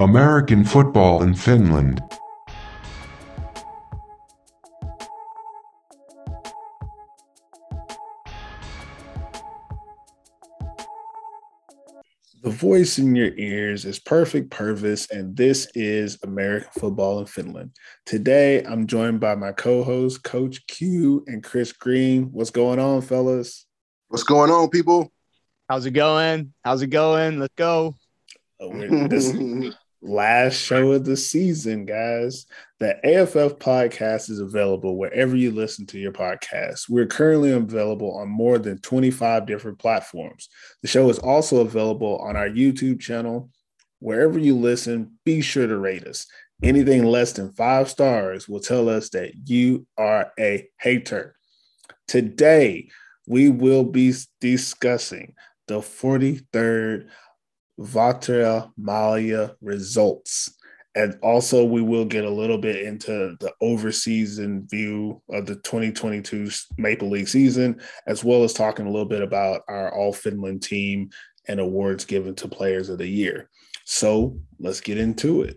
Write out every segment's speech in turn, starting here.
American football in Finland. The voice in your ears is Perfect Purvis, and this is American Football in Finland. Today, I'm joined by my co host, Coach Q and Chris Green. What's going on, fellas? What's going on, people? How's it going? How's it going? Let's go. Oh, we're- this last show of the season, guys. The AFF podcast is available wherever you listen to your podcast. We're currently available on more than 25 different platforms. The show is also available on our YouTube channel. Wherever you listen, be sure to rate us. Anything less than five stars will tell us that you are a hater. Today, we will be discussing the 43rd Vaahteramalja results. And also, we will get a little bit into the overseason view of the 2022 Maple League season, as well as talking a little bit about our All Finland team and awards given to players of the year. So let's get into it.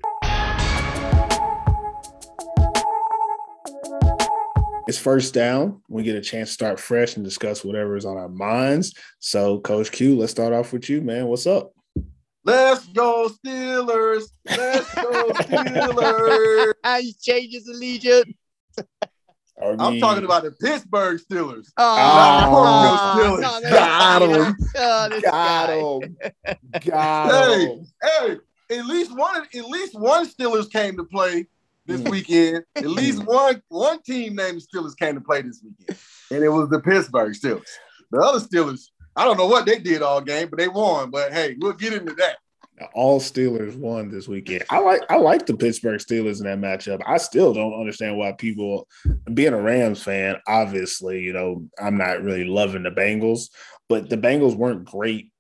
It's first down. We get a chance to start fresh and discuss whatever is on our minds. So, Coach Q, let's start off with you, man. What's up? Let's go Steelers! Let's go Steelers! He changes allegiance. I I'm mean, talking about the Pittsburgh Steelers. Ah, Steelers. no, no, Got him. oh, got him. Got Hey. him. Hey, at least one, at least one Steelers came to play this Mm. weekend. At least one, one team named Steelers came to play this weekend, and it was the Pittsburgh Steelers. The other Steelers, I don't know what they did all game, but they won. But hey, we'll get into that. All Steelers won this weekend. I like I like the Pittsburgh Steelers in that matchup. I still don't understand why people being a Rams fan, obviously, you know, I'm not really loving the Bengals, but the Bengals weren't great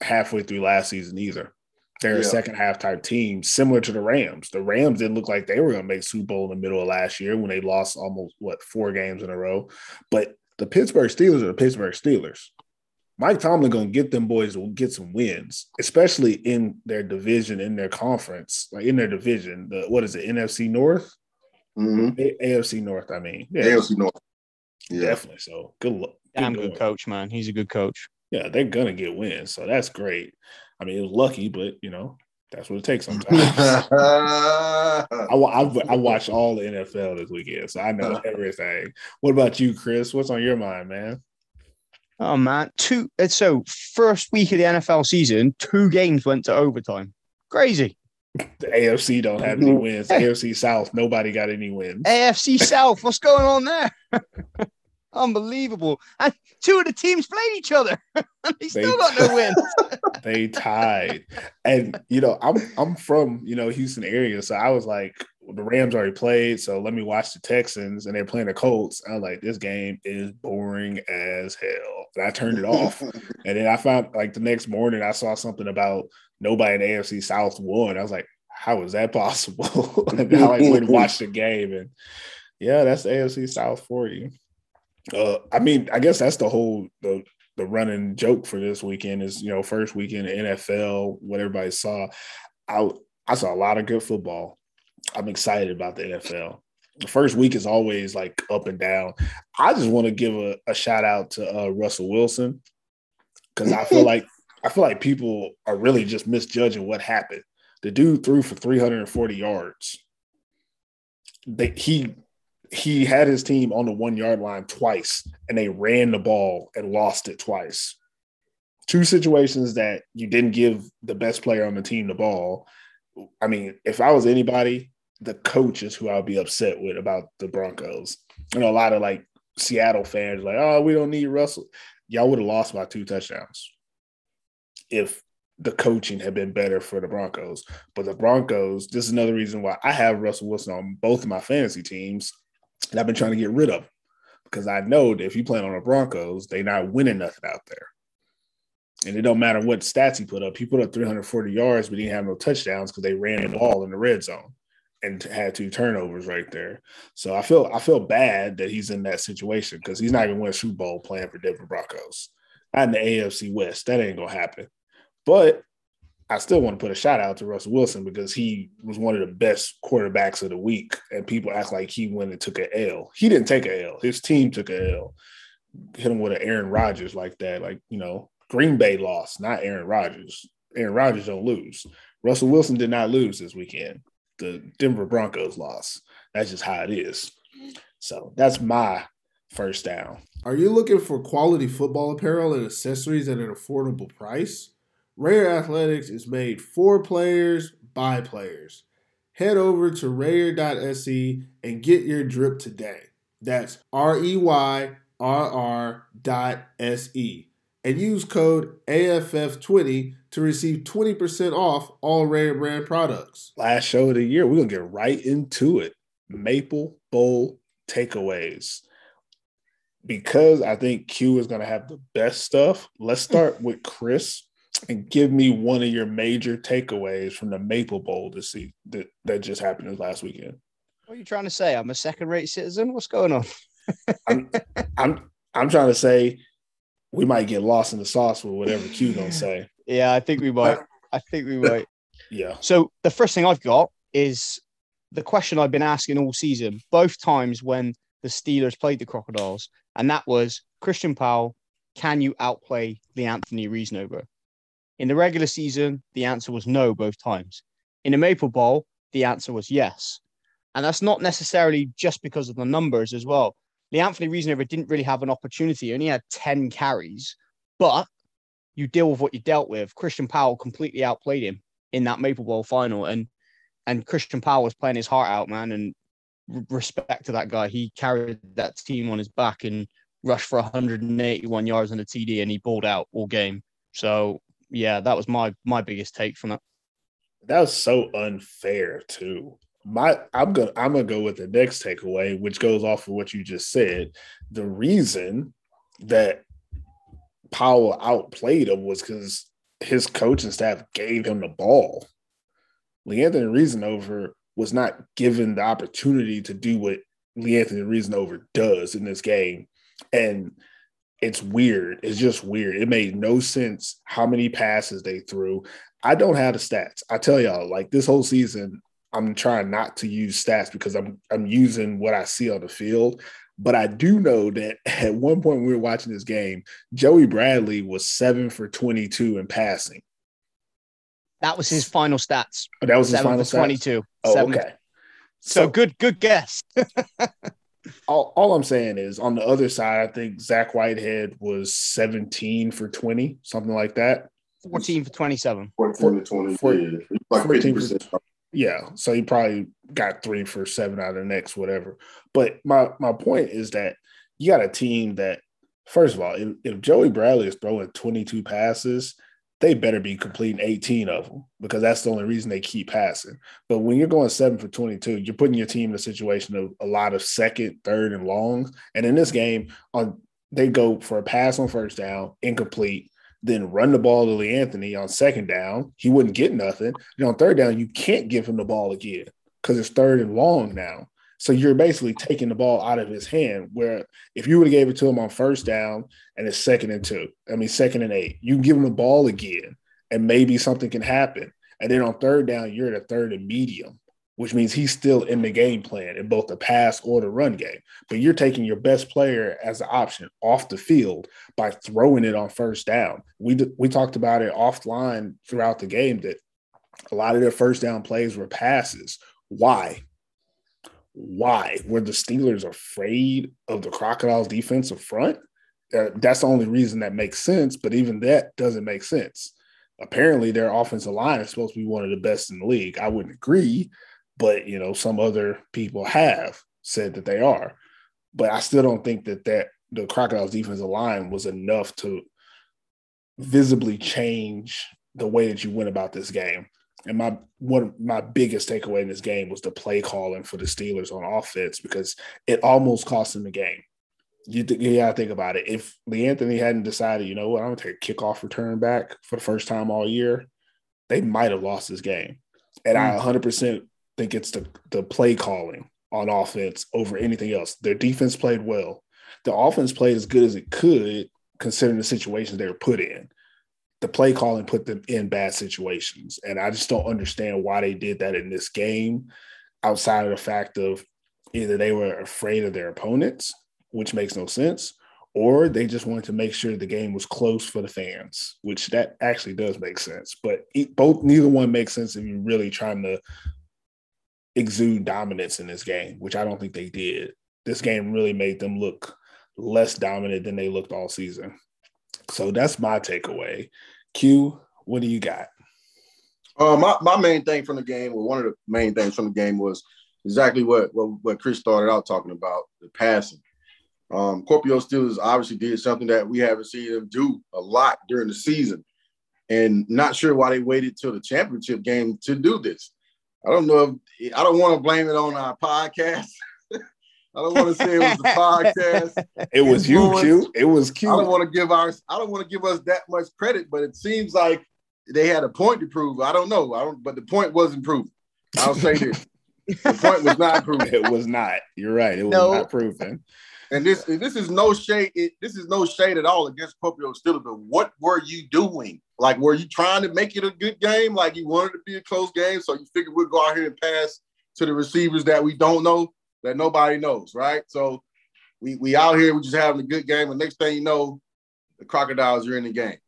halfway through last season either. They're a second half type team, similar to the Rams. The Rams didn't look like they were going to make Super Bowl in the middle of last year when they lost almost what four games in a row. But the Pittsburgh Steelers are the Pittsburgh Steelers. Mike Tomlin going to get them boys to get some wins, especially in their division, in their conference, like in their division. The what is it, NFC North, Mhm. A- AFC North? I mean, yeah, AFC North. Yeah. definitely. So good luck. Damn going. good coach, man. He's a good coach. Yeah, they're gonna get wins, so that's great. I mean, it was lucky, but you know that's what it takes sometimes. I, wa- I, I watched all the NFL this weekend, so I know everything. What about you, Chris? What's on your mind, man? Oh man, two. uh, So first week of the NFL season, two games went to overtime. Crazy. The AFC don't have any wins. AFC South, nobody got any wins. AFC South, what's going on there? Unbelievable. And two of the teams played each other. and they still got no wins. they tied. And you know, I'm I'm from you know Houston area, so I was like, the Rams already played, so let me watch the Texans, and they're playing the Colts. I was like, this game is boring as hell, and I turned it off. And then I found like the next morning, I saw something about nobody in AFC South won. I was like, how is that possible? and I like went and watched the game, and yeah, that's the AFC South for you. Uh, I mean, I guess that's the whole the the running joke for this weekend is you know first weekend in NFL, what everybody saw. I I saw a lot of good football. I'm excited about the NFL. The first week is always like up and down. I just want to give a, a shout out to uh, Russell Wilson because I feel like I feel like people are really just misjudging what happened. The dude threw for 340 yards. They, he he had his team on the one yard line twice and they ran the ball and lost it twice. Two situations that you didn't give the best player on the team the ball. I mean, if I was anybody, the coaches who I'll be upset with about the Broncos. You know, a lot of like Seattle fans like, oh, we don't need Russell. Y'all would have lost by two touchdowns if the coaching had been better for the Broncos. But the Broncos, this is another reason why I have Russell Wilson on both of my fantasy teams, and I've been trying to get rid of him because I know that if you play on the Broncos, they're not winning nothing out there. And it don't matter what stats he put up. He put up 340 yards, but he didn't have no touchdowns because they ran the ball in the red zone and had two turnovers right there. So I feel I feel bad that he's in that situation because he's not gonna win a Super Bowl playing for Denver Broncos. Not in the AFC West. That ain't gonna happen. But I still want to put a shout out to Russell Wilson because he was one of the best quarterbacks of the week, and people act like he went and took an L. He didn't take an L. His team took an L. Hit him with an Aaron Rodgers like that. Like you know, Green Bay lost, not Aaron Rodgers. Aaron Rodgers don't lose. Russell Wilson did not lose this weekend. The Denver Broncos loss. That's just how it is. So that's my first down. Are you looking for quality football apparel and accessories at an affordable price? Rare Athletics is made for players by players. Head over to reyrr.se and get your drip today. That's R E Y R R dot S E. And use code AFF20 to receive 20% off all Rare brand products. Last show of the year, we're going to get right into it. Maple Bowl takeaways. Because I think Q is going to have the best stuff, let's start with Chris and give me one of your major takeaways from the Maple Bowl to see that, that just happened this last weekend. What are you trying to say? I'm a second rate citizen? What's going on? I'm, I'm I'm trying to say we might get lost in the sauce with whatever Q gonna say. Yeah, I think we might. Uh, I think we might. Yeah. So the first thing I've got is the question I've been asking all season, both times when the Steelers played the Crocodiles, and that was Christian Powell, can you outplay the Anthony Reasonover? In the regular season, the answer was no both times. In the Maple Bowl, the answer was yes. And that's not necessarily just because of the numbers as well. The Anthony Reasonover didn't really have an opportunity, he only had 10 carries, but you deal with what you dealt with. Christian Powell completely outplayed him in that Maple Bowl final. And and Christian Powell was playing his heart out, man. And respect to that guy. He carried that team on his back and rushed for 181 yards on a TD and he balled out all game. So yeah, that was my my biggest take from that. That was so unfair too. My I'm gonna I'm gonna go with the next takeaway, which goes off of what you just said. The reason that Powell outplayed him was because his coaching staff gave him the ball. Leanthony Reasonover was not given the opportunity to do what Leanthony Reasonover does in this game. And it's weird. It's just weird. It made no sense how many passes they threw. I don't have the stats. I tell y'all, like this whole season, I'm trying not to use stats because I'm I'm using what I see on the field. But I do know that at one point we were watching this game, Joey Bradley was seven for 22 in passing. That was his final stats. Oh, that was his Seven final for stats? 22. Oh, Seven- okay. So, good, good guess. all, all I'm saying is on the other side, I think Zach Whitehead was 17 for 20, something like that. 14 for 27. 14 to 20. For- yeah. Like 14 50%. Yeah. So he probably got three for seven out of the next, whatever. But my my point is that you got a team that, first of all, if, if Joey Bradley is throwing 22 passes, they better be completing 18 of them because that's the only reason they keep passing. But when you're going seven for 22, you're putting your team in a situation of a lot of second, third, and longs. And in this game, on they go for a pass on first down, incomplete, then run the ball to Lee Anthony on second down. He wouldn't get nothing. And on third down, you can't give him the ball again because it's third and long now. So you're basically taking the ball out of his hand. Where if you would have gave it to him on first down and it's second and two, I mean second and eight, you can give him the ball again, and maybe something can happen. And then on third down, you're at a third and medium, which means he's still in the game plan in both the pass or the run game. But you're taking your best player as an option off the field by throwing it on first down. We we talked about it offline throughout the game that a lot of their first down plays were passes. Why? Why? Were the Steelers afraid of the Crocodiles' defensive front? Uh, that's the only reason that makes sense, but even that doesn't make sense. Apparently, their offensive line is supposed to be one of the best in the league. I wouldn't agree, but you know, some other people have said that they are. But I still don't think that that the Crocodiles' defensive line was enough to visibly change the way that you went about this game. And my one of my biggest takeaway in this game was the play calling for the Steelers on offense because it almost cost them the game. You, th- you gotta think about it. If Lee Anthony hadn't decided, you know what, I'm gonna take a kickoff return back for the first time all year, they might have lost this game. And I hmm. 100% think it's the the play calling on offense over anything else. Their defense played well. The offense played as good as it could considering the situations they were put in. the play calling put them in bad situations. And I just don't understand why they did that in this game outside of the fact of either they were afraid of their opponents, which makes no sense, or they just wanted to make sure the game was close for the fans, which that actually does make sense. But both neither one makes sense if you're really trying to exude dominance in this game, which I don't think they did. This game really made them look less dominant than they looked all season. So that's my takeaway. Q, what do you got? Uh, my, my main thing from the game, or one of the main things from the game was exactly what, what, what Chris started out talking about, the passing. Um, Kuopio Steelers obviously did something that we haven't seen them do a lot during the season. And not sure why they waited till the championship game to do this. I don't know if I don't want to blame it on our podcast. I don't want to say it was the podcast. It was you, Q. It was Q. I don't want to give our I don't want to give us that much credit, but it seems like they had a point to prove. I don't know. I don't, but the point wasn't proven. I'll say this. the point was not proven. It was not. You're right. It was No. not proven. And this this is no shade. It, this is no shade at all against Kuopio Steelers. But what were you doing? Like, were you trying to make it a good game? Like you wanted to be a close game, so you figured we'd go out here and pass to the receivers that we don't know, that nobody knows, right? So we we out here, we just having a good game, and next thing you know, the Crocodiles are in the game.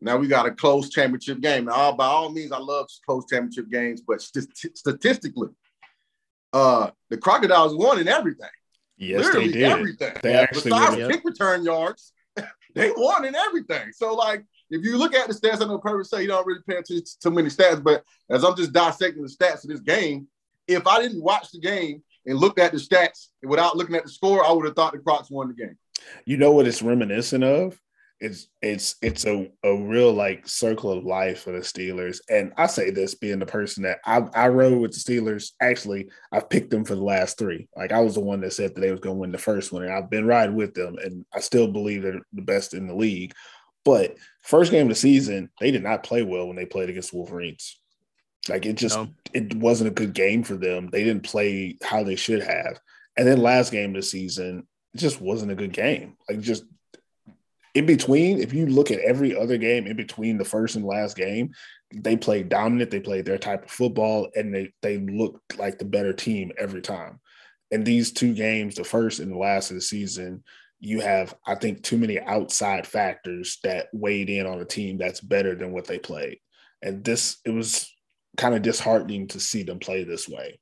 Now we got a close championship game. Now, all, by all means, I love close championship games, but st- statistically, uh, the Crocodiles won in everything. Yes, Literally they did. everything. They actually Besides won. kick return yards, they won in everything. So, like, if you look at the stats, I know Purvis say you don't really pay attention to too many stats, but as I'm just dissecting the stats of this game, if I didn't watch the game and looked at the stats without looking at the score, I would have thought the Crocs won the game. You know what it's reminiscent of? It's it's it's a, a real like circle of life for the Steelers. And I say this being the person that I, I rode with the Steelers. Actually, I've picked them for the last three. Like I was the one that said that they was gonna win the first one, and I've been riding with them, and I still believe they're the best in the league. But first game of the season, they did not play well when they played against Wolverines. Like it just No. it wasn't a good game for them. They didn't play how they should have. And then last game of the season, it just wasn't a good game. Like just in between, if you look at every other game in between the first and last game, they played dominant. They played their type of football, and they they looked like the better team every time. And these two games, the first and the last of the season, you have I think too many outside factors that weighed in on a team that's better than what they played. And this it was kind of disheartening to see them play this way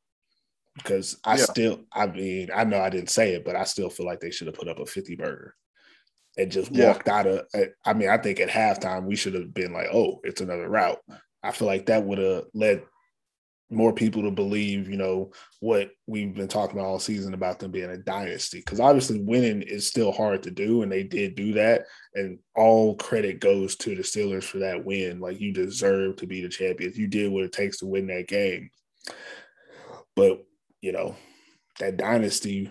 because I Yeah. still, I mean, I know I didn't say it, but I still feel like they should have put up a 50 burger and just Yeah. walked out of. I mean, I think at halftime we should have been like, oh, it's another route. I feel like that would have led more people to believe, you know, what we've been talking about all season about them being a dynasty. Because obviously, winning is still hard to do, and they did do that. And all credit goes to the Steelers for that win. Like you deserve to be the champions. You did what it takes to win that game. But you know, that dynasty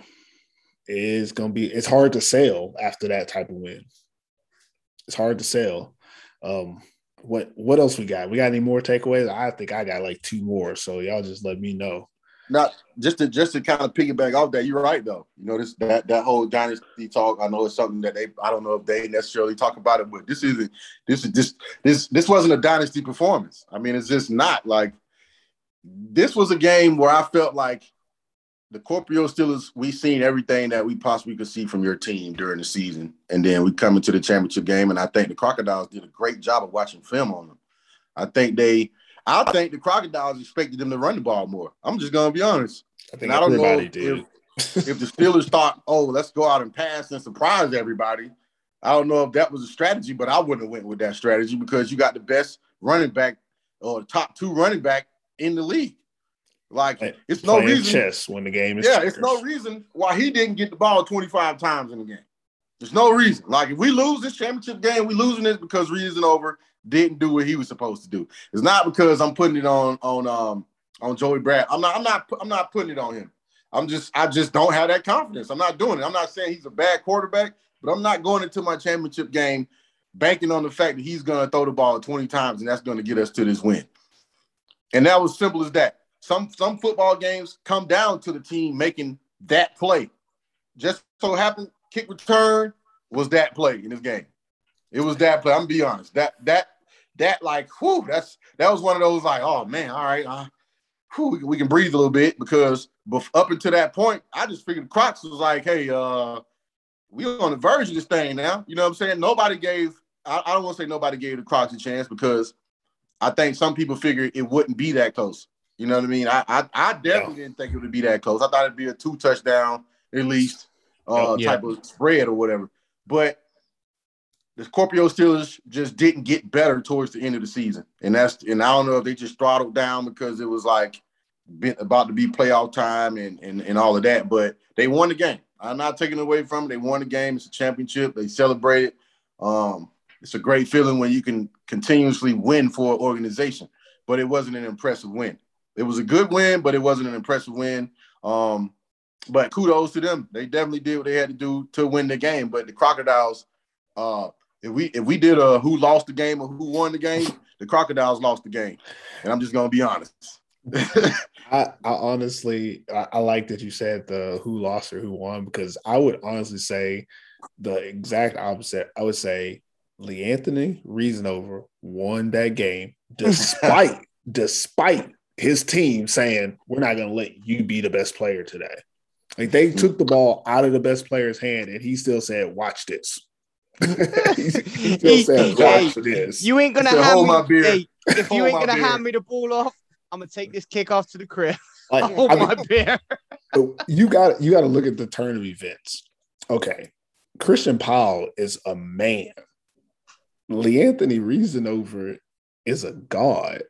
is gonna be. It's hard to sell after that type of win. It's hard to sell. Um, what what else we got? We got any more takeaways? I think I got like two more. So y'all just let me know. Not just to just to kind of piggyback off that, you're right though. You know, this that that whole dynasty talk. I know it's something that they I don't know if they necessarily talk about it, but this isn't this is just this this wasn't a dynasty performance. I mean, it's just not like this was a game where I felt like the Kuopio Steelers, we seen everything that we possibly could see from your team during the season. And then we come into the championship game, and I think the Crocodiles did a great job of watching film on them. I think they I think the Crocodiles expected them to run the ball more. I'm just gonna be honest. I think And I don't know if, did. if, if the Steelers thought, oh, let's go out and pass and surprise everybody. I don't know if that was a strategy, but I wouldn't have went with that strategy because you got the best running back or top two running back in the league. Like Play- it's no reason. chess when the game is Yeah, it's no reason why he didn't get the ball 25 times in the game. There's no reason. Like if we lose this championship game, we losing it because Reasonover didn't do what he was supposed to do. It's not because I'm putting it on on um on Joey Brad. I'm not I'm not I'm not putting it on him. I'm just I just don't have that confidence. I'm not doing it. I'm not saying he's a bad quarterback, but I'm not going into my championship game banking on the fact that he's going to throw the ball 20 times and that's going to get us to this win. And that was simple as that. Some some football games come down to the team making that play. Just so happened, kick return was that play in this game. It was that play. I'm gonna be honest. That that that like, whew, that's that was one of those like, oh man, all right, uh, whew, we, can- breathe a little bit because up until that point, I just figured Crocs was like, hey, uh, we on the verge of this thing now. You know what I'm saying? Nobody gave. I, I don't want to say nobody gave the Crocs a chance because I think some people figured it wouldn't be that close. You know what I mean? I I, I definitely didn't think it would be that close. I thought it'd be a two touchdown at least uh, Yeah. type of spread or whatever. But the Scorpio Steelers just didn't get better towards the end of the season, and that's and I don't know if they just throttled down because it was like about to be playoff time and and and all of that. But they won the game. I'm not taking it away from them. They won the game. It's a championship. They celebrated. Um, it's a great feeling when you can continuously win for an organization. But it wasn't an impressive win. It was a good win, but it wasn't an impressive win. Um, but kudos to them. They definitely did what they had to do to win the game. But the Crocodiles, uh, if we if we did a who lost the game or who won the game, the Crocodiles lost the game. And I'm just gonna be honest. I, I honestly, I, I like that you said the who lost or who won because I would honestly say the exact opposite. I would say Lee Anthony Reasonover won that game despite despite his team saying we're not going to let you be the best player today. Like they took the ball out of the best player's hand, and he still said, "Watch this." he still He- said, hey, this." You ain't gonna He said, hand "Hold me. my beer. Hey, if you ain't gonna hand me the ball off, I'm gonna take this kick off to the crib. Like, Hold I mean, my beer. you got you got to look at the turn of events. Okay, Christian Powell is a man. Lee Anthony Reasonover is a god,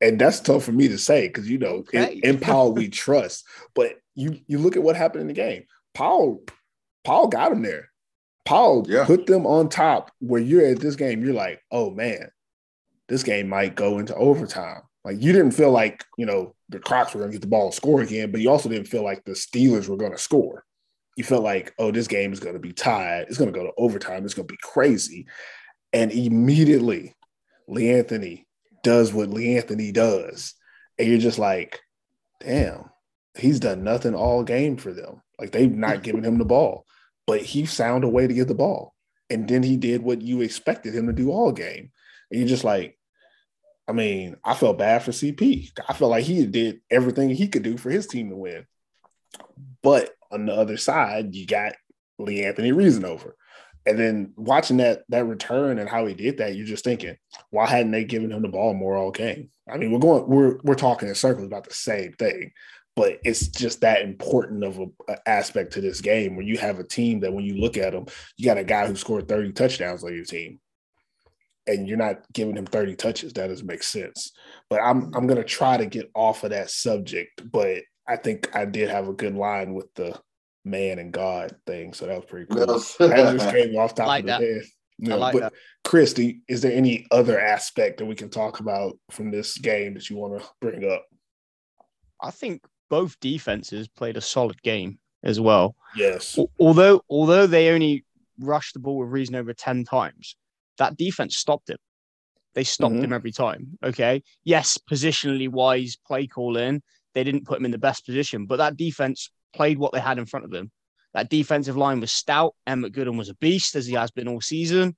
and that's tough for me to say because you know in, Okay. in Powell we trust. But you you look at what happened in the game. Powell Powell got him there. Powell Yeah. put them on top. Where you're at this game, you're like, oh man, this game might go into overtime. Like you didn't feel like you know the Crocs were going to get the ball and score again, but you also didn't feel like the Steelers were going to score. You felt like, oh, this game is going to be tied. It's going to go to overtime. It's going to be crazy. And immediately, Lee Anthony does what Lee Anthony does, and you're just like, damn, he's done nothing all game for them. Like they've not given him the ball, but he found a way to get the ball, and then he did what you expected him to do all game. And you're just like, I mean, I felt bad for CP. I felt like he did everything he could do for his team to win. But on the other side, you got Lee Anthony Reasonover. And then watching that that return and how he did that, you're just thinking, why hadn't they given him the ball more all game? I mean, we're going, we're we're talking in circles about the same thing, but it's just that important of a, a aspect to this game where you have a team that when you look at them, you got a guy who scored 30 touchdowns on your team and you're not giving him 30 touches. That doesn't make sense. But I'm I'm gonna try to get off of that subject. But I think I did have a good line with the man and God thing. So that was pretty cool. that just came off top Like of the that. head. You know, like but that. Christy, is there any other aspect that we can talk about from this game that you want to bring up? I think both defenses played a solid game as well. Yes. Although although they only rushed the ball with Reasonover 10 times, that defense stopped him. They stopped Mhm. him every time. Okay. Yes, positionally wise play call in, they didn't put him in the best position, but that defense played what they had in front of them. That defensive line was stout. Emmett Gooden was a beast as he has been all season.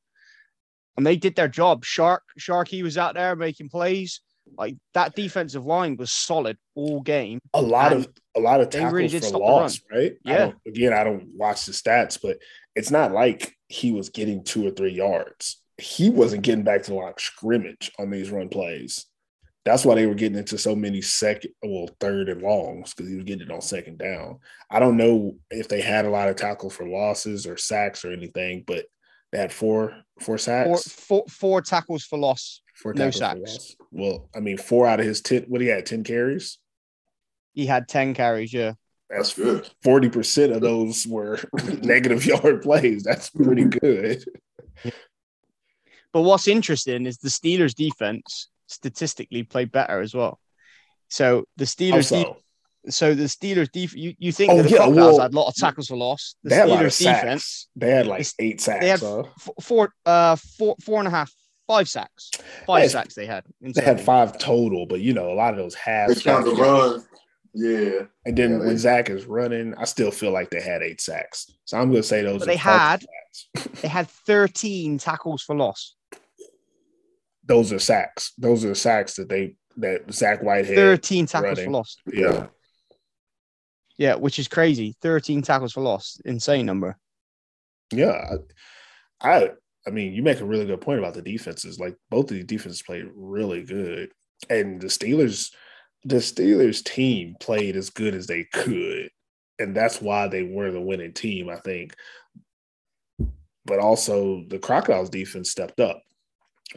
And they did their job. Shark Sharky was out there making plays. Like that defensive line was solid all game. a lot of a lot of tackles really for loss, right? Yeah. don't- again, I don't watch the stats, but it's not like he was getting two or three yards. He wasn't getting back to the line scrimmage on these run plays. That's why they were getting into so many second, well, third and longs because he was getting it on second down. I don't know if they had a lot of tackle for losses or sacks or anything, but they had four four sacks. four, four tackles for loss. Four no sacks. loss. Well, I mean, four out of his ten. What he had, ten carries. He had 10 carries, yeah. That's good. Forty percent of those were negative yard plays. That's pretty good. But what's interesting is the Steelers defense statistically played better as well. So the Steelers, Also, de- so the Steelers def- you, you think Oh, that the yeah, well, had a lot of tackles for loss. The they had a lot of Steelers sacks. defense, They had like eight sacks. they had huh? f- four, uh, four, four and a half, five sacks, five Yes. sacks they had. in They had five total, but you know, a lot of those half They count the sacks. runs. Yeah. And then Yeah, when they- Zach is running, I still feel like they had eight sacks. So I'm gonna say those. But are they had- sacks. They had 13 tackles for loss. Those are sacks. Those are sacks that they that Zach Whitehead. 13 tackles for loss. Yeah. Yeah, which is crazy. 13 tackles for loss. Insane number. Yeah. I, I I mean, you make a really good point about the defenses. Like both of these defenses played really good. And the Steelers, the Steelers team played as good as they could. And that's why they were the winning team, I think. But also the Crocodiles defense stepped up.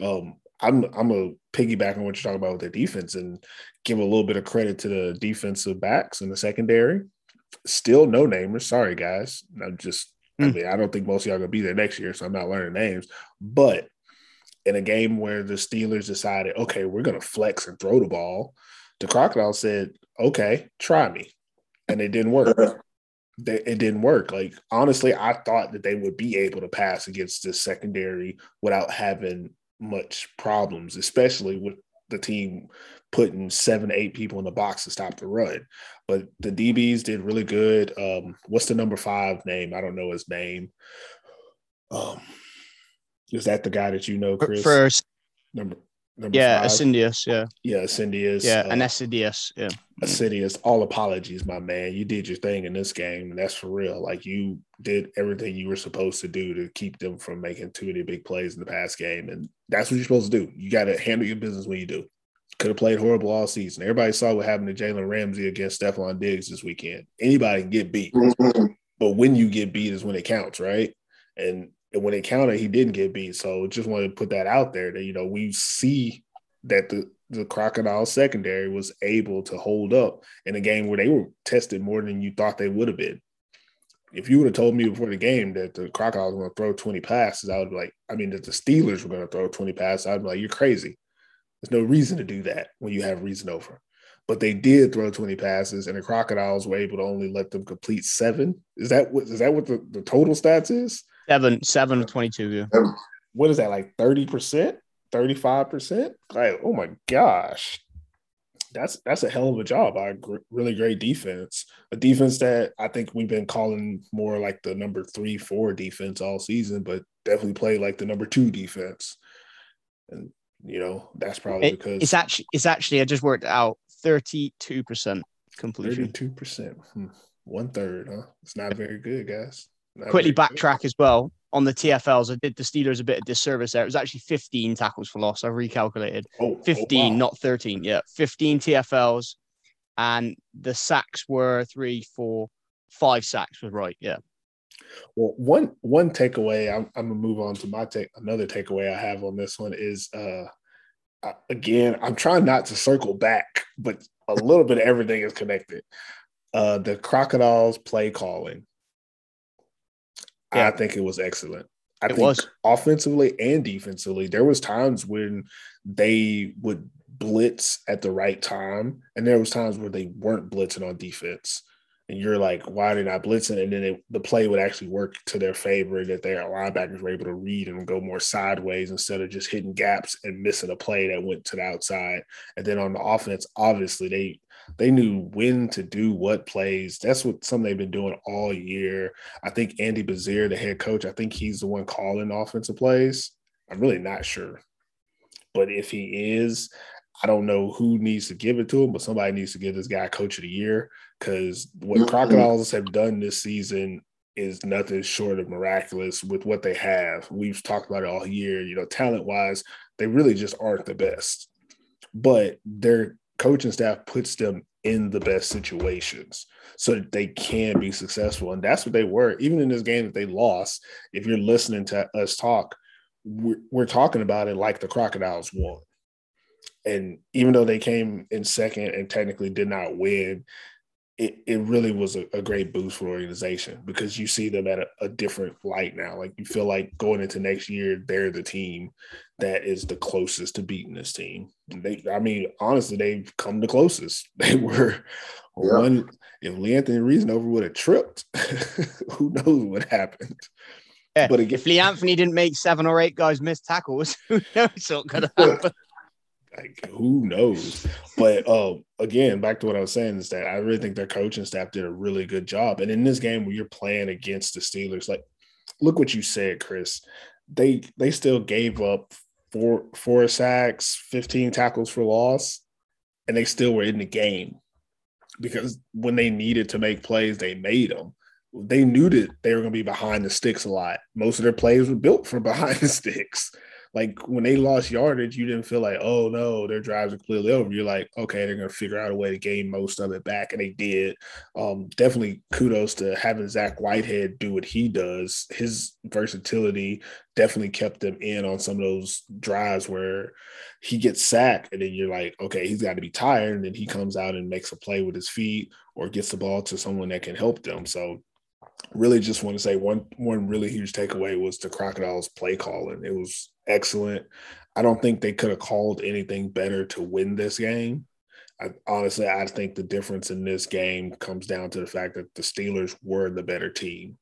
Um, I'm I'm a piggyback on what you're talking about with the defense and give a little bit of credit to the defensive backs in the secondary. Still no namers. Sorry, guys. I'm just I Hmm. mean, I don't think most of y'all gonna be there next year, so I'm not learning names. But in a game where the Steelers decided, okay, we're gonna flex and throw the ball, the crocodile said, okay, try me. And it didn't work. It didn't work. Like honestly, I thought that they would be able to pass against this secondary without having much problems, especially with the team putting seven, eight people in the box to stop the run. But the DBs did really good. Um, what's the number five name? I don't know his name. Um, is that the guy that you know, Chris? First number, number yeah, five? Ascendius. Yeah. yeah, Ascendius. Yeah. uh, And Ascendius. Yeah. Ascendius, all apologies, my man. You did your thing in this game, and that's for real. Like you did everything you were supposed to do to keep them from making too many big plays in the past game, and that's what you're supposed to do. You got to handle your business when you do. Could have played horrible all season. Everybody saw what happened to Jalen Ramsey against Stefon Diggs this weekend. Anybody can get beat, Mhm. but when you get beat is when it counts, right? And, and when it counted, he didn't get beat. So just wanted to put that out there that you know we see that the the crocodile secondary was able to hold up in a game where they were tested more than you thought they would have been. If you would have told me before the game that the crocodiles were going to throw 20 passes, I would be like, I mean, that the Steelers were going to throw 20 passes, I'd be like, you're crazy. There's no reason to do that when you have Reasonover. But they did throw 20 passes, and the crocodiles were able to only let them complete seven. Is that what is that what the, the total stats is? Seven, seven of 22. Yeah. What is that, like 30%? 35%? Like, oh my gosh. That's that's a hell of a job by a gr- really great defense. A defense that I think we've been calling more like the number three, four defense all season, but definitely play like the number two defense. And you know, that's probably It- because It's actually, it's actually, I just worked out 32% completion. Thirty-two percent, Hmm. one third, huh? It's not very good, guys. Quickly backtrack as well on the TFLs. I did the Steelers a bit of disservice there. It was actually 15 tackles for loss. I recalculated. Oh, oh, 15, wow. not 13. Yeah, 15 TFLs, and the sacks were three, four, five sacks was right. Yeah, Well, one one takeaway. I'm, I'm gonna move on to my take. Another takeaway I have on this one is, uh, uh, again, I'm trying not to circle back, but a little bit of everything is connected. Uh, the crocodiles play calling. I think it was excellent. I It think was. offensively and defensively. There was times when they would blitz at the right time, and there was times where they weren't blitzing on defense. And you're like, why are they not blitzing? And then it, the play would actually work to their favor that their linebackers were able to read and go more sideways instead of just hitting gaps and missing a play that went to the outside. And then on the offense, obviously they they knew when to do what plays. That's what something they've been doing all year. I think Andy Bazir, the head coach, I think he's the one calling offensive plays. I'm really not sure. But if he is, I don't know who needs to give it to him, but somebody needs to give this guy coach of the year because what Mhm. Crocodiles have done this season is nothing short of miraculous with what they have. We've talked about it all year. You know, talent wise, they really just aren't the best, but their coaching staff puts them in the best situations so that they can be successful. And that's what they were. Even in this game that they lost, if you're listening to us talk, we're, we're talking about it like the Crocodiles won. And even though they came in second and technically did not win, it, it really was a, a great boost for the organization because you see them at a, a different light now. Like you feel like going into next year, they're the team that is the closest to beating this team. They, I mean, honestly, they've come the closest. They were Yeah. one. If Lee Anthony Reasonover would have tripped, who knows what happened? Yeah, But again, if Lee Anthony didn't make seven or eight guys miss tackles, who knows what could have happened? Like who knows but um again back to what i was saying is that i really think their coaching staff did a really good job and in this game where you're playing against the steelers like look what you said, Chris. They they still gave up four four sacks, 15 tackles for loss, and they still were in the game because when they needed to make plays, they made them. They knew that they were going to be behind the sticks a lot. Most of their plays were built from behind the sticks like when they lost yardage, you didn't feel like, oh no, their drives are clearly over. You're like, okay, they're gonna figure out a way to gain most of it back, and they did. Um, definitely kudos to having Zach Whitehead do what he does. His versatility definitely kept them in on some of those drives where he gets sacked, and then you're like, okay, he's got to be tired, and then he comes out and makes a play with his feet or gets the ball to someone that can help them. So really just want to say one one really huge takeaway was the crocodiles play calling it was excellent. I don't think they could have called anything better to win this game. I, honestly i think the difference in this game comes down to the fact that the steelers were the better team.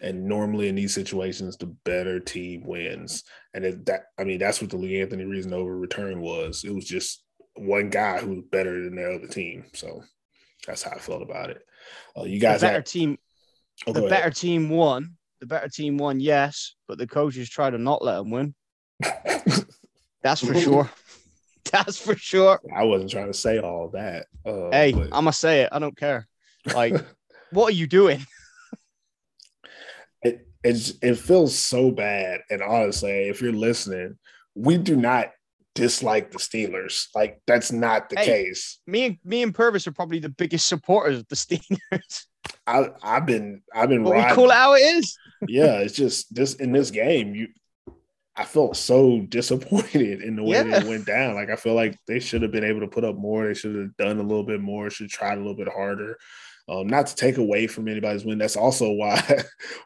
And normally in these situations the better team wins. And it, that i mean that's what the lee anthony Reasonover return was. It was just one guy who was better than the other team. So that's how i felt about it. Uh, you guys the better had, team oh, the better ahead. team won. The better team won, yes, but the coaches tried to not let them win. That's for sure. That's for sure. I wasn't trying to say all that. Uh, Hey, but- I'm gonna say it. I don't care. Like, what are you doing? it it's, it feels so bad. And honestly, if you're listening, we do not dislike the Steelers. Like that's not the Hey. case. Me and me and Purvis are probably the biggest supporters of the Steelers. I I've been I've been But we riding. call it how it is. yeah, it's just this in this game, you I felt so disappointed in the way that Yeah. it went down. Like I feel like they should have been able to put up more. They should have done a little bit more. Should have tried a little bit harder. Um, not to take away from anybody's win. That's also why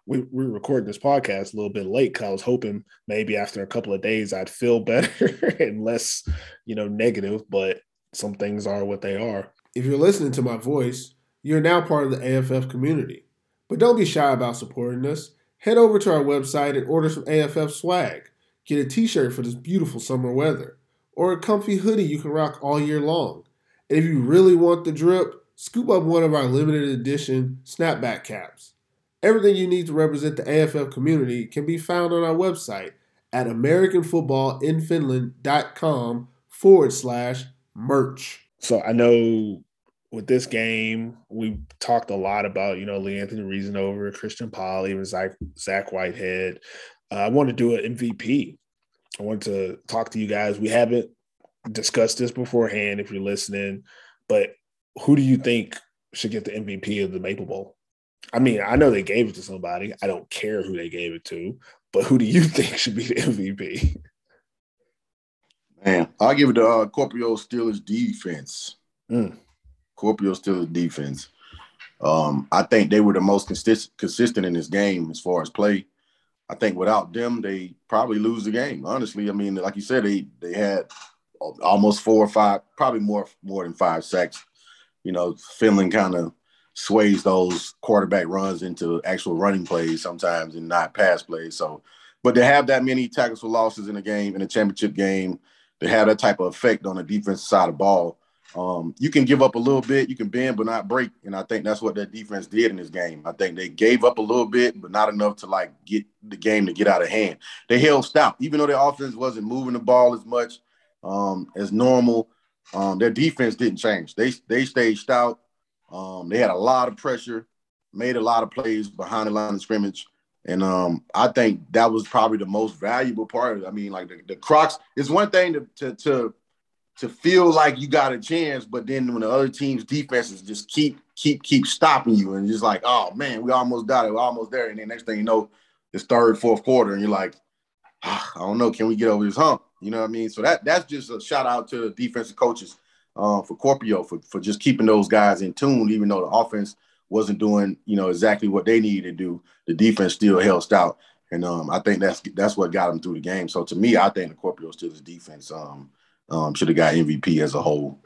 we, we're recording this podcast a little bit late. Cause I was hoping maybe after a couple of days I'd feel better and less, you know, negative. But some things are what they are. If you're listening to my voice, you're now part of the AFF community. But don't be shy about supporting us. Head over to our website and order some AFF swag. Get a t shirt for this beautiful summer weather, or a comfy hoodie you can rock all year long. And if you really want the drip, scoop up one of our limited edition snapback caps. Everything you need to represent the AFF community can be found on our website at AmericanFootballinFinland.com forward slash merch. So I know with this game, we talked a lot about, you know, Lee Anthony Reasonover Christian Powell, even Zach, Zach Whitehead. Uh, I want to do an MVP. I want to talk to you guys. We haven't discussed this beforehand if you're listening, but who do you think should get the MVP of the Maple Bowl? I mean, I know they gave it to somebody. I don't care who they gave it to, but who do you think should be the MVP? Man, I'll give it to uh, Kuopio Steelers defense. Mm. Kuopio Steelers defense. Um, I think they were the most consist- consistent in this game as far as play. I think without them, they probably lose the game. Honestly, I mean, like you said, they they had almost four or five, probably more more than five sacks. You know, Finland kind of sways those quarterback runs into actual running plays sometimes and not pass plays. So, but to have that many tackles for losses in a game in a championship game, to have that type of effect on the defensive side of the ball, um, you can give up a little bit, you can bend but not break, and I think that's what that defense did in this game. I think they gave up a little bit, but not enough to like get the game to get out of hand. They held stout, even though their offense wasn't moving the ball as much um, as normal. Um, their defense didn't change. They they stayed stout. Um, they had a lot of pressure, made a lot of plays behind the line of scrimmage. And um, I think that was probably the most valuable part. I mean, like the, the Crocs, it's one thing to, to to to feel like you got a chance, but then when the other team's defenses just keep keep keep stopping you, and just like, oh man, we almost got it, we're almost there, and then next thing you know, it's third, fourth quarter, and you're like, ah, I don't know, can we get over this hump? You know what I mean? So that that's just a shout out to the defensive coaches uh, for Kuopio for for just keeping those guys in tune, even though the offense wasn't doing you know exactly what they needed to do. The defense still held stout, and um, I think that's that's what got them through the game. So to me, I think the Kuopio Steelers defense um, um, should have got MVP as a whole.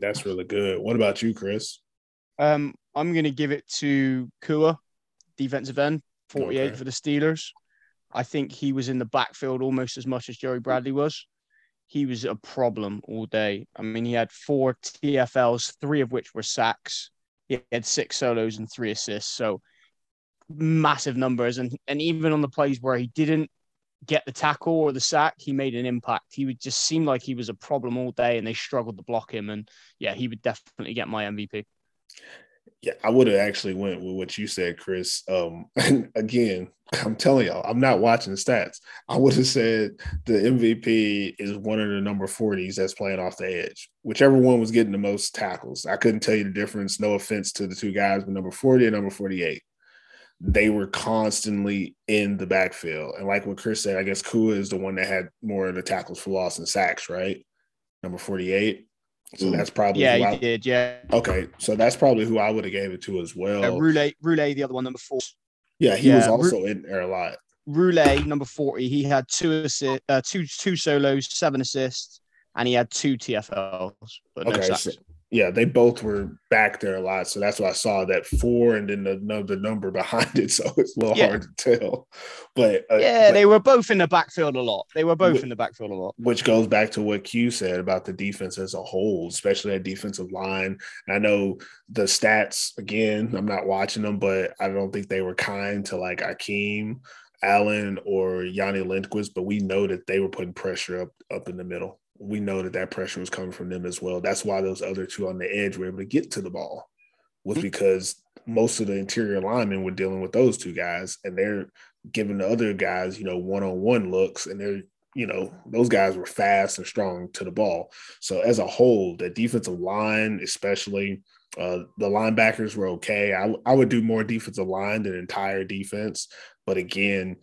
That's really good. What about you, Chris? Um, I'm going to give it to Kua, defensive end, 48 Okay. for the Steelers. I think he was in the backfield almost as much as Jerry Bradley was. He was a problem all day. I mean, he had four TFLs, three of which were sacks. He had six solos and three assists. So massive numbers, and and even on the plays where he didn't get the tackle or the sack, he made an impact. He would just seem like he was a problem all day, and they struggled to block him. And yeah, he would definitely get my MVP. Yeah, I would have actually went with what you said, Chris. Um, and again, I'm telling y'all, I'm not watching the stats. I would have said the MVP is one of the number 40s that's playing off the edge. Whichever one was getting the most tackles. I couldn't tell you the difference. No offense to the two guys, but number 40 and number 48. They were constantly in the backfield. And like what Chris said, I guess Kua is the one that had more of the tackles for loss and sacks, right? Number 48. So that's probably Yeah, who he I- did. Yeah. okay. So that's probably who I would have gave it to as well. Uh, Roulette, Roulette, the other one, number four. yeah, he was yeah, Ru- also in there a lot. Roulette, number 40, he had two assi- uh, two two solos, seven assists, and he had two TFLs, but no Okay, sacks. so yeah, they both were back there a lot, so that's why I saw that four and then the, the number behind it, so it's a little Yeah. hard to tell. But uh, yeah, but- they were both in the backfield a lot. They were both Wh- in the backfield a lot. which goes back to what Q said about the defense as a whole, especially that defensive line. And I know the stats again. I'm not watching them, but I don't think they were kind to like Akeem Allen or Yanni Lindquist. But we know that they were putting pressure up up in the middle. We know that that pressure was coming from them as well. That's why those other two on the edge were able to get to the ball, was because most of the interior linemen were dealing with those two guys, and they're giving the other guys, you know, one on one looks, and they're you know, those guys were fast and strong to the ball. So as a whole, the defensive line, especially uh, the linebackers were okay. I, I would do more defensive line than entire defense. But again,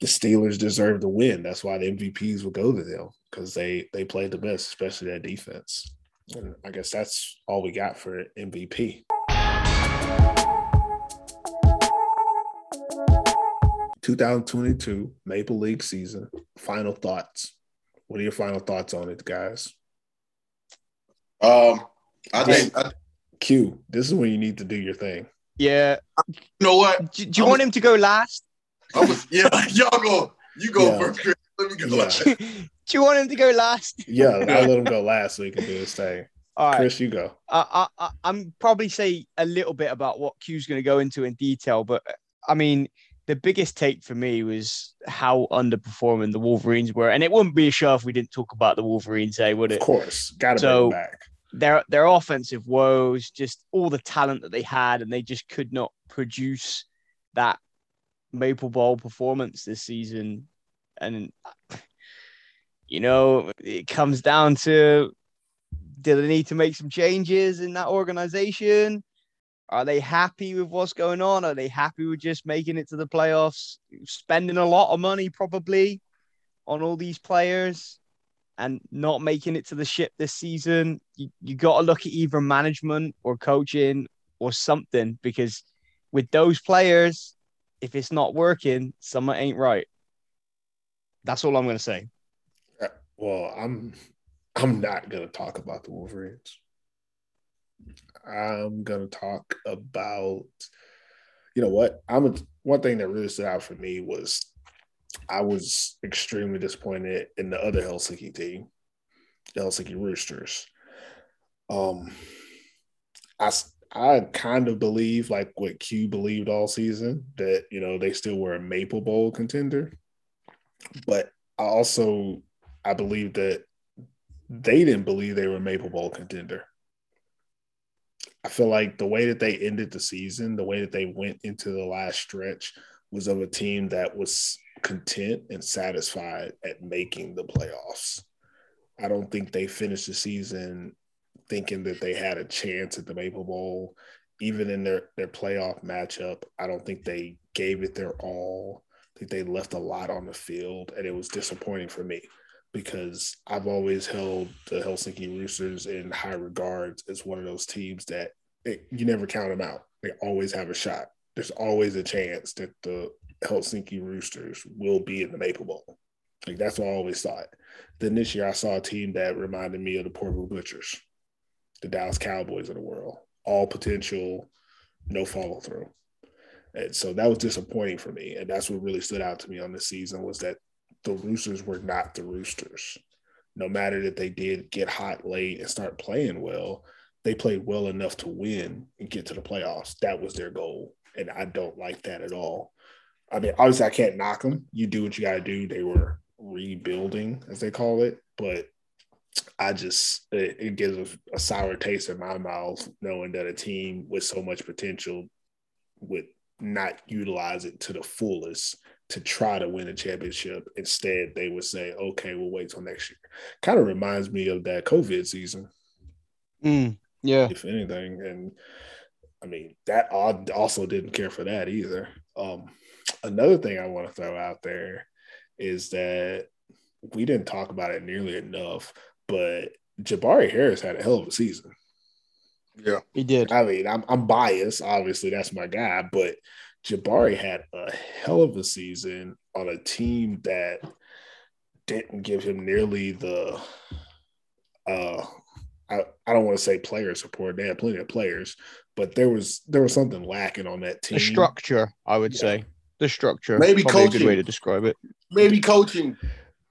the Steelers deserve the win. That's why the MVPs will go to them because they they played the best, especially that defense. And I guess that's all we got for MVP. 2022 Maple League season. Final thoughts. What are your final thoughts on it, guys? Um, I think I, Q, this is when you need to do your thing. Yeah. you know what. Do, do you I'm- want him to go last? I was yeah. Y'all go. You go Yeah. first, Chris. Let me go. Yeah. do you want him to go last? Yeah, I'll let him go last so he can do his thing. All right. Chris, you go. I, I, I- I'm probably say a little bit about what Q's going to go into in detail, but I mean, the biggest take for me was how underperforming the Wolverines were, and it wouldn't be a show if we didn't talk about the Wolverines, eh? Would it? Of course, got to So- back. Their their offensive woes, just all the talent that they had, and they just could not produce that Maple Bowl performance this season, and you know, it comes down to do they need to make some changes in that organization? Are they happy with what's going on? Are they happy with just making it to the playoffs, spending a lot of money probably on all these players and not making it to the ship this season? You, you got to look at either management or coaching or something because with those players, if it's not working, something ain't right. That's all I'm going to say. Well, I'm I'm not gonna talk about the Wolverines. I'm gonna talk about you know what? I'm a, one thing that really stood out for me was I was extremely disappointed in the other Helsinki team, the Helsinki Roosters. Um, I I kind of believe like what Q believed all season that you know they still were a Maple Bowl contender, but I also I believe that they didn't believe they were a Maple Bowl contender. I feel like the way that they ended the season, the way that they went into the last stretch was of a team that was content and satisfied at making the playoffs. I don't think they finished the season thinking that they had a chance at the Maple Bowl. Even in their, their playoff matchup, I don't think they gave it their all. I think they left a lot on the field, and it was disappointing for me because I've always held the Helsinki Roosters in high regards as one of those teams that it, you never count them out. They always have a shot. There's always a chance that the Helsinki Roosters will be in the Maple Bowl. Like that's what I always thought. Then this year I saw a team that reminded me of the Porvoo Butchers, the Dallas Cowboys of the world. All potential, no follow through. And so that was disappointing for me. And that's what really stood out to me on this season was that the Roosters were not the Roosters. No matter that they did get hot late and start playing well, they played well enough to win and get to the playoffs. That was their goal. and I don't like that at all. I mean, obviously, I can't knock them. You do what you got to do. They were rebuilding, as they call it, but I just it, it gives a, a, sour taste in my mouth knowing that a team with so much potential would not utilize it to the fullest to try to win a championship. Instead, they would say, "Okay, we'll wait till next year." Kind of reminds me of that COVID season. Mm, yeah, if anything, and I mean that also didn't care for that either. Um, another thing I want to throw out there is that we didn't talk about it nearly enough, but Jabari Harris had a hell of a season. Yeah, he did. I mean, I'm I'm biased. Obviously, that's my guy, but Jabari had a hell of a season on a team that didn't give him nearly the uh I, I don't want to say player support. They had plenty of players, but there was there was something lacking on that team. The structure, I would yeah. say. The structure. Maybe coaching. a good way to describe it. Maybe coaching.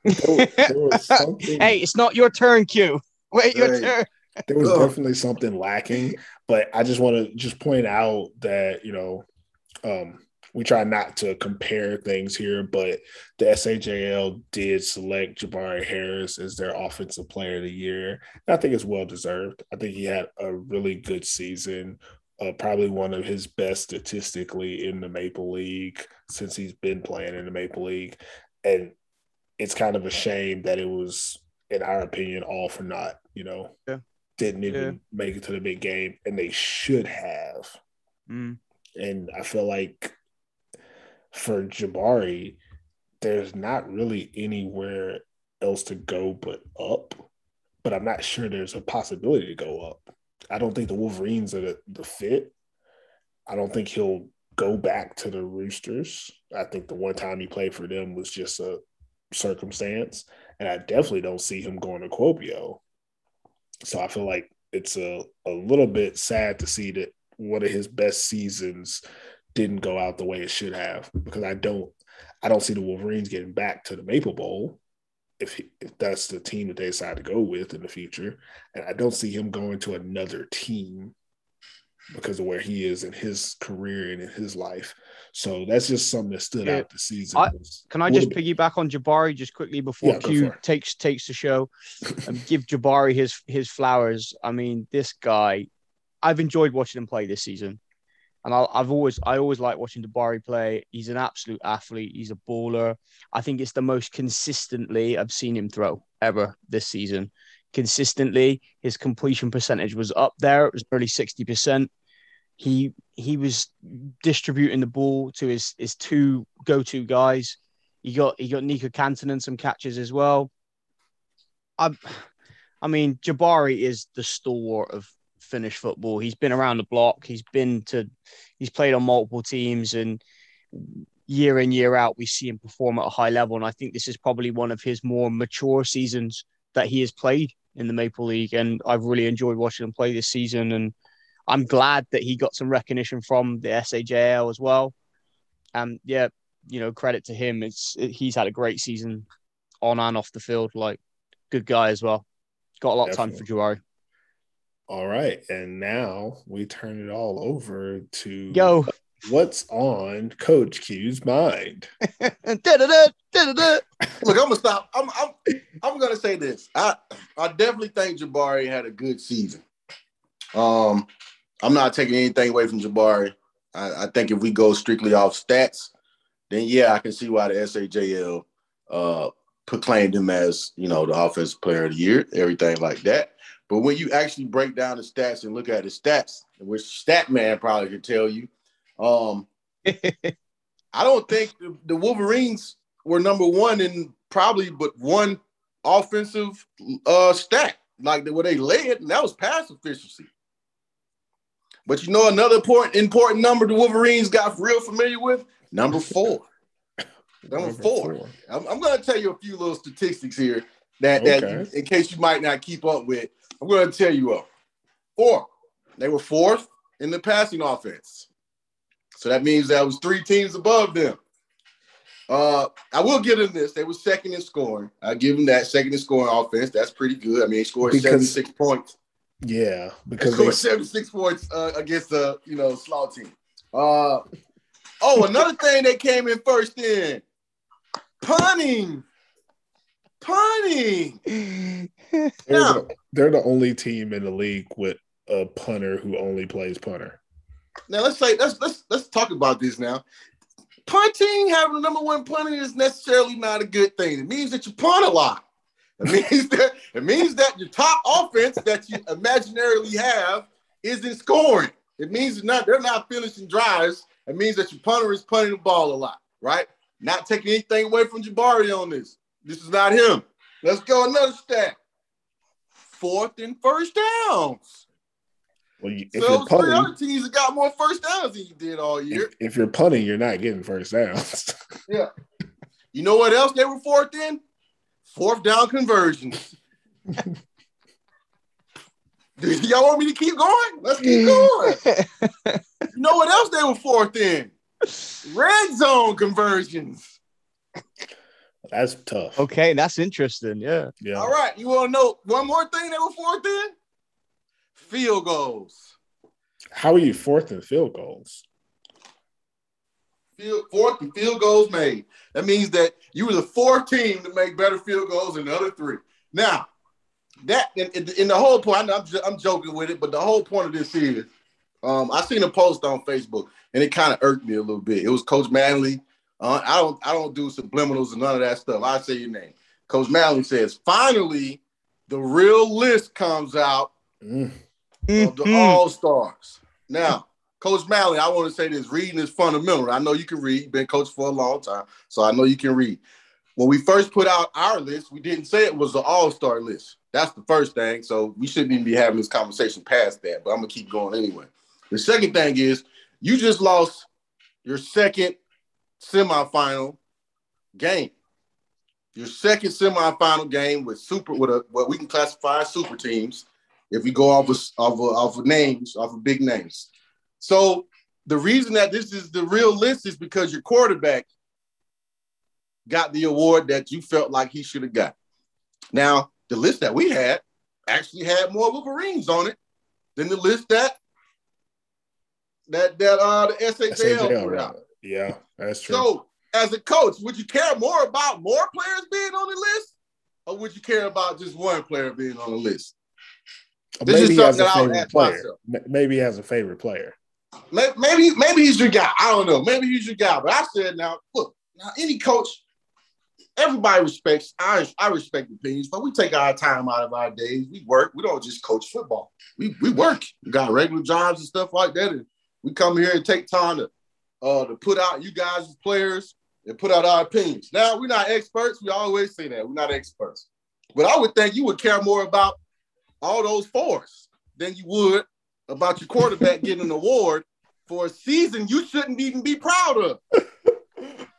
There, there hey, it's not your turn, Q. Wait your hey. turn. There was definitely something lacking, but I just want to just point out that you know um, we try not to compare things here, but the SAJL did select Jabari Harris as their offensive player of the year. And I think it's well deserved. I think he had a really good season, uh, probably one of his best statistically in the Maple League since he's been playing in the Maple League. And it's kind of a shame that it was, in our opinion, all for naught, you know? Yeah. Didn't even yeah. make it to the big game, and they should have. Mm. And I feel like for Jabari, there's not really anywhere else to go but up. But I'm not sure there's a possibility to go up. I don't think the Wolverines are the, the fit. I don't think he'll go back to the Roosters. I think the one time he played for them was just a circumstance. And I definitely don't see him going to Kuopio. So I feel like it's a, a little bit sad to see that one of his best seasons didn't go out the way it should have because I don't I don't see the Wolverines getting back to the Maple Bowl if he, if that's the team that they decide to go with in the future, and I don't see him going to another team because of where he is in his career and in his life. So that's just something that stood yeah. out this season. I, can I just piggyback on Jabari just quickly before yeah, Q takes takes the show and give Jabari his his flowers? I mean, this guy, I've enjoyed watching him play this season. And I, have always, I always like watching Jabari play. He's an absolute athlete. He's a baller. I think it's the most consistently I've seen him throw ever this season. Consistently, his completion percentage was up there. It was nearly sixty percent. He he was distributing the ball to his his two go to guys. He got he got Nico Kantonen some catches as well. I, I mean, Jabari is the stalwart of Finnish football. He's been around the block. He's been to, he's played on multiple teams, and year in year out, we see him perform at a high level. And I think this is probably one of his more mature seasons that he has played in the Maple League. And I've really enjoyed watching him play this season. And I'm glad that he got some recognition from the SAJL as well. And yeah, you know, credit to him. It's he's had a great season on and off the field. Like good guy as well. Got a lot Definitely. of time for Jabari. All right. And now we turn it all over to Yo. What's on Coach Q's mind? da-da-da, da-da-da. Look, I'm gonna stop. I'm I'm I'm gonna say this. I I definitely think Jabari had a good season. Um, I'm not taking anything away from Jabari. I, I think if we go strictly off stats, then yeah, I can see why the SAJL uh proclaimed him as you know the offensive player of the year, everything like that. But when you actually break down the stats and look at the stats, which Statman probably could tell you, um, I don't think the, the, Wolverines were number one in probably but one offensive uh, stat, like the, where they led, and that was pass efficiency. But you know another important important number the Wolverines got real familiar with? Number four. Number, number four. four. I'm, I'm going to tell you a few little statistics here that, okay. that in case you might not keep up with. I'm going to tell you up. Four. They were fourth in the passing offense. So that means that was three teams above them. Uh, I will give them this. They were second in scoring. I give them that second in scoring offense. That's pretty good. I mean, they scored because, 76 points. Yeah, because they scored they, 76 points uh, against the you know slow team. Uh, oh, another thing that came in first in punting. Punting. Now, they're the only team in the league with a punter who only plays punter. now let's say let's let's let's talk about this now. Punting, having the number one punting is necessarily not a good thing. It means that you punt a lot. It means that it means that your top offense that you imaginarily have isn't scoring. It means not they're not finishing drives. It means that your punter is punting the ball a lot, right? Not taking anything away from Jabari on this. This is not him. Let's go another stat. Fourth and first downs. Well, you, if so you're three punting, other teams have got more first downs than you did all year. if, if you're punting, you're not getting first downs. Yeah. You know what else they were fourth in? Fourth down conversions. Do y'all want me to keep going? Let's keep going. You know what else they were fourth in? Red zone conversions. That's tough. okay, that's interesting. Yeah. Yeah. All right, you want to know one more thing they were fourth in? Field goals. How are you fourth in field goals? Field, fourth in field goals made. That means that you were the fourth team to make better field goals than the other three. Now, that in, in, in the whole point, I know I'm, jo- I'm joking with it, but the whole point of this is, um, I seen a post on Facebook and it kind of irked me a little bit. It was Coach Manley. Uh, I don't I don't do subliminals and none of that stuff. I say your name. Coach Malley says, finally, the real list comes out Mm. of the Mhm. All Stars. Now, Coach Malley, I want to say this: reading is fundamental. I know you can read. You've been coached for a long time, so I know you can read. When we first put out our list, we didn't say it was the All Star list. That's the first thing. So we shouldn't even be having this conversation past that. But I'm gonna keep going anyway. The second thing is you just lost your second semifinal game. Your second semifinal game with super with a what we can classify as super teams if we go off of, off of, off of names, off of big names. So the reason that this is the real list is because your quarterback got the award that you felt like he should have got. Now, the list that we had actually had more Wolverines on it than the list that that that uh the SHL SHL, put right. Yeah, that's true. So, as a coach, would you care more about more players being on the list, or would you care about just one player being on the list? this maybe is he has something a that I would favorite ask player. myself. Maybe has a favorite player. Maybe, maybe he's your guy. I don't know. Maybe he's your guy. But I said now, look, now any coach, everybody respects. I I respect opinions, but we take our time out of our days. We work. We don't just coach football. We we work. We got regular jobs and stuff like that. And we come here and take time to uh to put out you guys as players and put out our opinions. Now we're not experts. We always say that we're not experts. But I would think you would care more about all those fours than you would about your quarterback getting an award for a season you shouldn't even be proud of.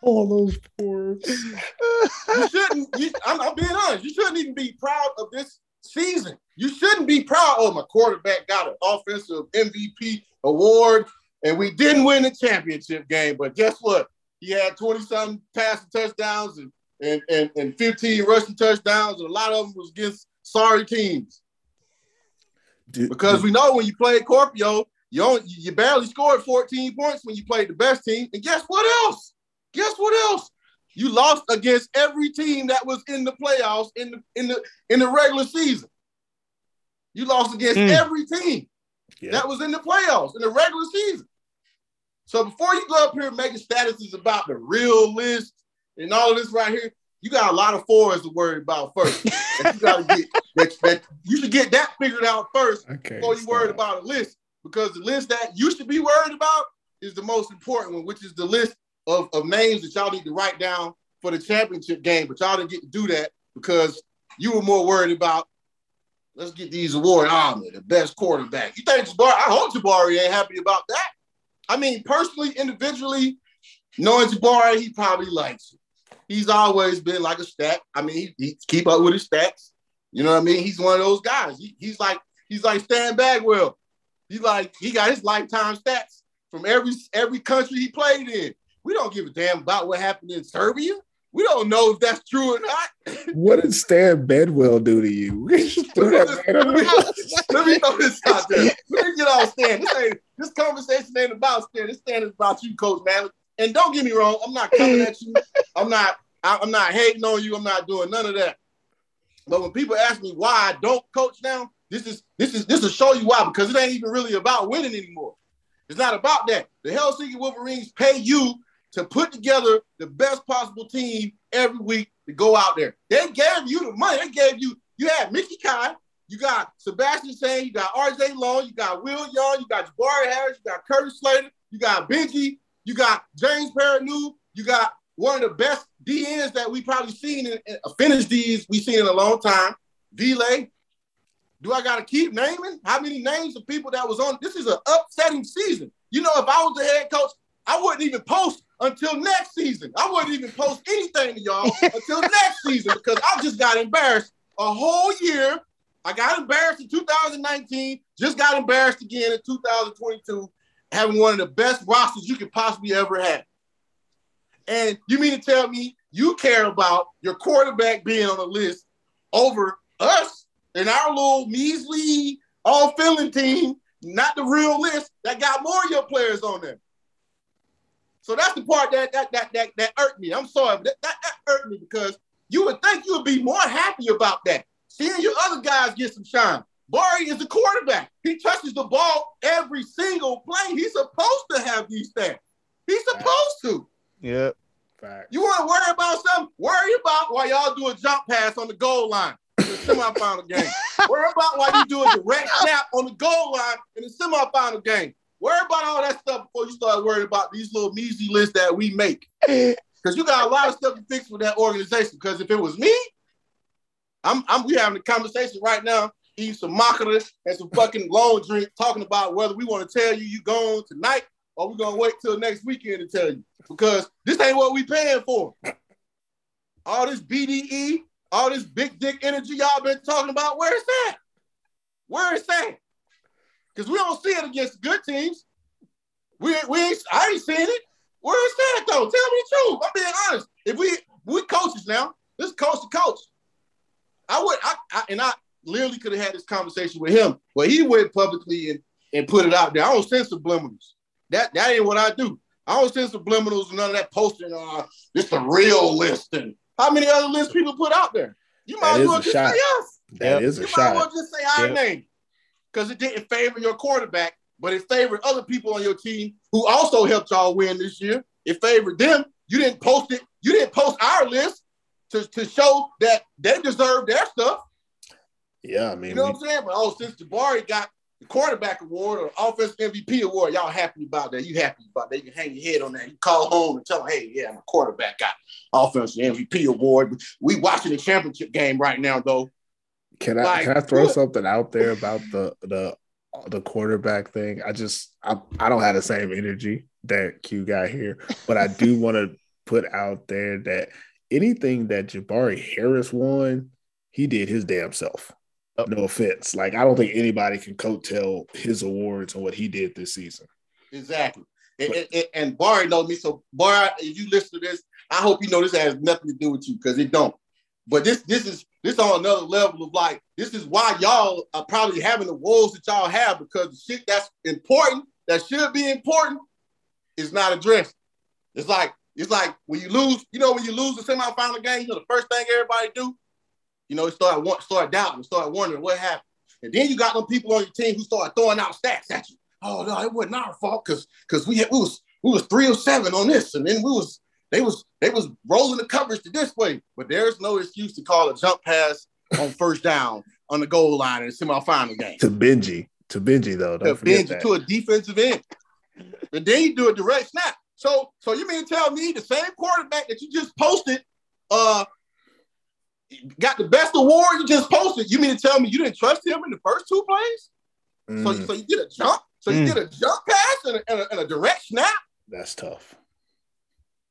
All those fours. You shouldn't. You, I'm, I'm being honest. You shouldn't even be proud of this season. You shouldn't be proud. Oh, my quarterback got an offensive MVP award, and we didn't win the championship game. But guess what? He had 20 something passing touchdowns and, and, and, and 15 rushing touchdowns, and a lot of them was against sorry teams. Do- Because we know when you played Kuopio, you only, you barely scored 14 points when you played the best team. And guess what else? Guess what else? You lost against every team that was in the playoffs in the in the in the regular season. You lost against Mm. every team yeah. that was in the playoffs in the regular season. So before you go up here making statuses about the real list and all of this right here, you got a lot of fours to worry about first. that you gotta get that, that you should get that figured out first okay. before you worried about a list because the list that you should be worried about is the most important one, which is the list of, of names that y'all need to write down for the championship game. But y'all didn't get to do that because you were more worried about let's get these awards. Ah, man, the best quarterback. You think Jabari? I hope Jabari ain't happy about that. I mean, personally, individually, knowing Jabari, he probably likes it. He's always been like a stat. I mean, he, he keep up with his stats. You know what I mean? He's one of those guys. He, he's like he's like Stan Bagwell. He's like he got his lifetime stats from every every country he played in. We don't give a damn about what happened in Serbia. We don't know if that's true or not. What did Stan Bedwell do to you? Throw that man under the bus. Let me throw this out there. Let me get off Stan. This ain't this conversation ain't about Stan. This Stan is about you, Coach Mallett. And don't get me wrong, I'm not coming at you. I'm not. I- I'm not hating on you. I'm not doing none of that. But when people ask me why I don't coach now, this is this is this will show you why because it ain't even really about winning anymore. It's not about that. The Helsinki Wolverines pay you to put together the best possible team every week to go out there. They gave you the money. They gave you. You had Mickey Kai. You got Sebastian Sane. You got R.J. Long. You got Will Young. You got Jabari Harris. You got Curtis Slater. You got Benji. You got James Perrineau. You got one of the best DNs that we probably seen in, in finished Ds we seen in a long time. Delay. Do I gotta keep naming? How many names of people that was on? This is an upsetting season. You know, if I was the head coach, I wouldn't even post until next season. I wouldn't even post anything to y'all until next season because I just got embarrassed a whole year. I got embarrassed in 2019, just got embarrassed again in 2022, having one of the best rosters you could possibly ever have. And you mean to tell me you care about your quarterback being on the list over us and our little measly all filling team, not the real list that got more of your players on there. So that's the part that that that that, that irked me. I'm sorry, that, that, that irked me because you would think you would be more happy about that. Seeing your other guys get some shine. Barry is the quarterback. He touches the ball every single play. He's supposed to have these stats. He's supposed to. Yep. Fact. You want to worry about something? Worry about why y'all do a jump pass on the goal line in the semifinal game. worry about why you do a direct snap on the goal line in the semifinal game. Worry about all that stuff before you start worrying about these little measly lists that we make. Because you got a lot of stuff to fix with that organization. Because if it was me, I'm, I'm we having a conversation right now, eating some macros and some fucking long drink, talking about whether we want to tell you you going tonight or we're gonna wait till next weekend to tell you. Because this ain't what we paying for. All this BDE, all this big dick energy y'all been talking about, where is that? Where is that? Because we don't see it against good teams. We, we ain't, I ain't seen it. Where is that though? Tell me the truth. I'm being honest. If we we coaches now, this is coach to coach. I would I, I and I literally could have had this conversation with him, but he went publicly and, and put it out there. I don't send subliminals. That that ain't what I do. I don't send subliminals and none of that posting. Uh, this the real list. And how many other lists people put out there? You might That as well just shot. say us. That is You a might as well just say our Yep. name. Because it didn't favor your quarterback, but it favored other people on your team who also helped y'all win this year. It favored them. You didn't post it. You didn't post our list to, to show that they deserve their stuff. Yeah, I mean, You know we- what I'm saying? But oh, since Jabari got the quarterback award or offensive MVP award, y'all happy about that. You happy about that. You can hang your head on that. You call home and tell them, hey, yeah, my quarterback got offensive MVP award. We watching the championship game right now, though. Can I Like, can I throw something out there about the the the quarterback thing? I just I, I don't have the same energy that Q got here, but I do want to put out there that anything that Jabari Harris won, he did his damn self. No offense. Like I don't think anybody can coattail his awards and what he did this season. Exactly. And, and, and- and Barry knows me. So Barry, if you listen to this, I hope you know this has nothing to do with you because it don't. But this this is this on another level of like this is why y'all are probably having the woes that y'all have because the shit that's important that should be important is not addressed. It's like it's like when you lose, you know, when you lose the semifinal game, you know, the first thing everybody do, you know, start want start doubting, start wondering what happened. And then you got them people on your team who start throwing out stats at you. Oh no, it wasn't our fault because because we had we was we was three or seven on this, and then we was they was they was rolling the coverage to this way. But there's no excuse to call a jump pass on first down on the goal line in the semifinal game. To Benji, to Benji though, To bend that. to a defensive end. And then you do a direct snap. So so you mean to tell me the same quarterback that you just posted uh got the best award you just posted. You mean to tell me you didn't trust him in the first two plays? So, Mm, so you did a jump. So you Mm. did a jump pass and a, and a, and a direct snap. that's tough.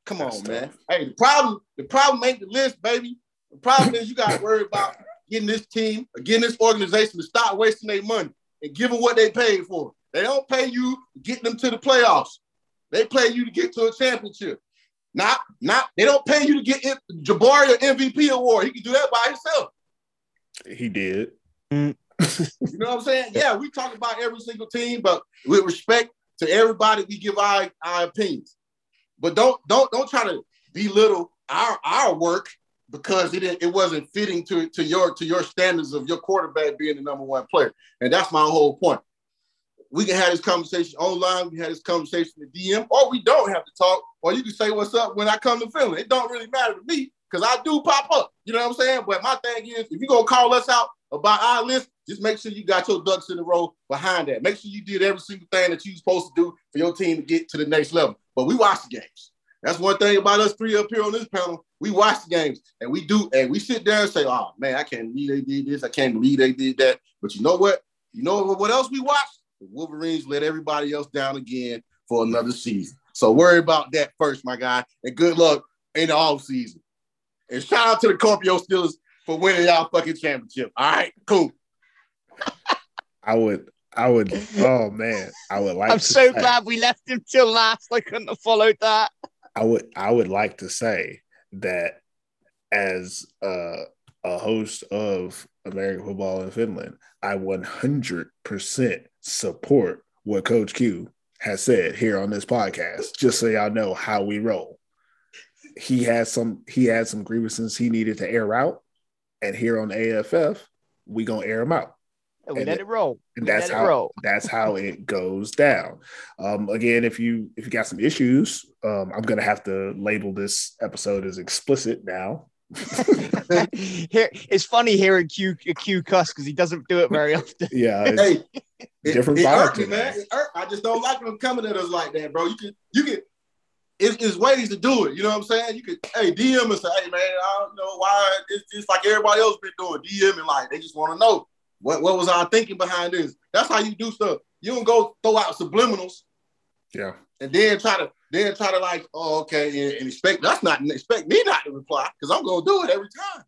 Come That's on, man. Hey, the problem, the problem ain't the list, baby. The problem is you got to worry about getting this team, or getting this organization to stop wasting their money and giving what they paid for. They don't pay you to get them to the playoffs. They pay you to get to a championship. Not, not. They don't pay you to get it- Jabari an MVP award. He can do that by himself. He did. Mm. You know what I'm saying? Yeah, we talk about every single team, but with respect, to everybody, we give our, our opinions. But don't don't don't try to belittle our our work because it it wasn't fitting to, to your to your standards of your quarterback being the number one player. And that's my whole point. We can have this conversation online, we can have this conversation in DM, or we don't have to talk, or you can say what's up when I come to Philly. It don't really matter to me because I do pop up. You know what I'm saying? But my thing is, if you're gonna call us out about our list, just make sure you got your ducks in a row behind that. Make sure you did every single thing that you're supposed to do for your team to get to the next level. But we watch the games. That's one thing about us three up here on this panel. We watch the games and we do, and we sit there and say, "Oh man, I can't believe they did this. I can't believe they did that." But you know what? You know what else we watch? The Wolverines let everybody else down again for another season. So worry about that first, my guy, and good luck in the off season. And shout out to the Kuopio Steelers for winning y'all fucking championship. All right, cool. I would, I would. Oh man, I would like. I'm to so say- glad we left him till last. I couldn't have followed that. I would I would like to say that as a, a host of American football in Finland, I 100% support what Coach Q has said here on this podcast. Just so y'all know how we roll. He has some he had some grievances he needed to air out, and here on AFF, we gonna air them out. And we And let it- it roll. and We that's how roll. that's how it goes down. Um, again, if you if you got some issues, um, I'm gonna have to label this episode as explicit now. Here, it's funny hearing Q Q cuss because he doesn't do it very often. Yeah, Hey, it, Different it vibe me, man. I just don't like them coming at us like that, bro. You can, you can. It, it's ways to do it. You know what I'm saying? You could, hey, DM and say, hey, man, I don't know why. It's just like everybody else been doing. DM and like they just want to know what what was our thinking behind this. That's how you do stuff. You don't go throw out subliminals yeah. and then try to then try to like, oh, okay, and, and expect that's not expect me not to reply because I'm gonna do it every time.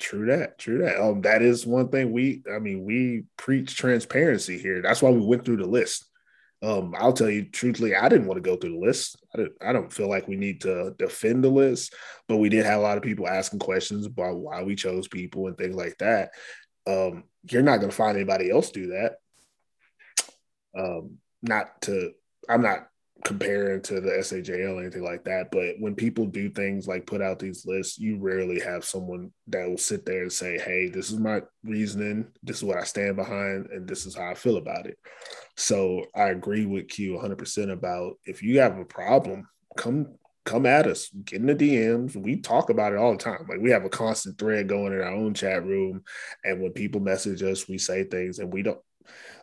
True that. True that. Um, that is one thing we. I mean, we preach transparency here. That's why we went through the list. Um, I'll tell you truthfully, I didn't want to go through the list. I, didn't, I don't feel like we need to defend the list, but we did have a lot of people asking questions about why we chose people and things like that. Um, you're not going to find anybody else do that. Um, not to, I'm not comparing to the SAJL or anything like that, but when people do things like put out these lists, you rarely have someone that will sit there and say, "Hey, this is my reasoning. This is what I stand behind, and this is how I feel about it." So I agree with Q 100 percent about if you have a problem, come come at us, get in the DMs. We talk about it all the time. Like we have a constant thread going in our own chat room, and when people message us, we say things, and we don't.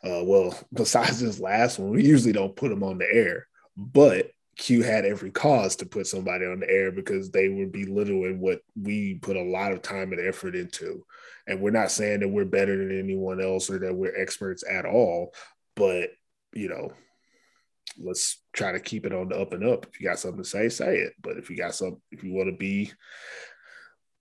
Uh, well, besides this last one, we usually don't put them on the air, but Q had every cause to put somebody on the air because they were belittling what we put a lot of time and effort into. And we're not saying that we're better than anyone else or that we're experts at all, but you know, let's try to keep it on the up and up. If you got something to say, say it. But if you got some, if you want to be,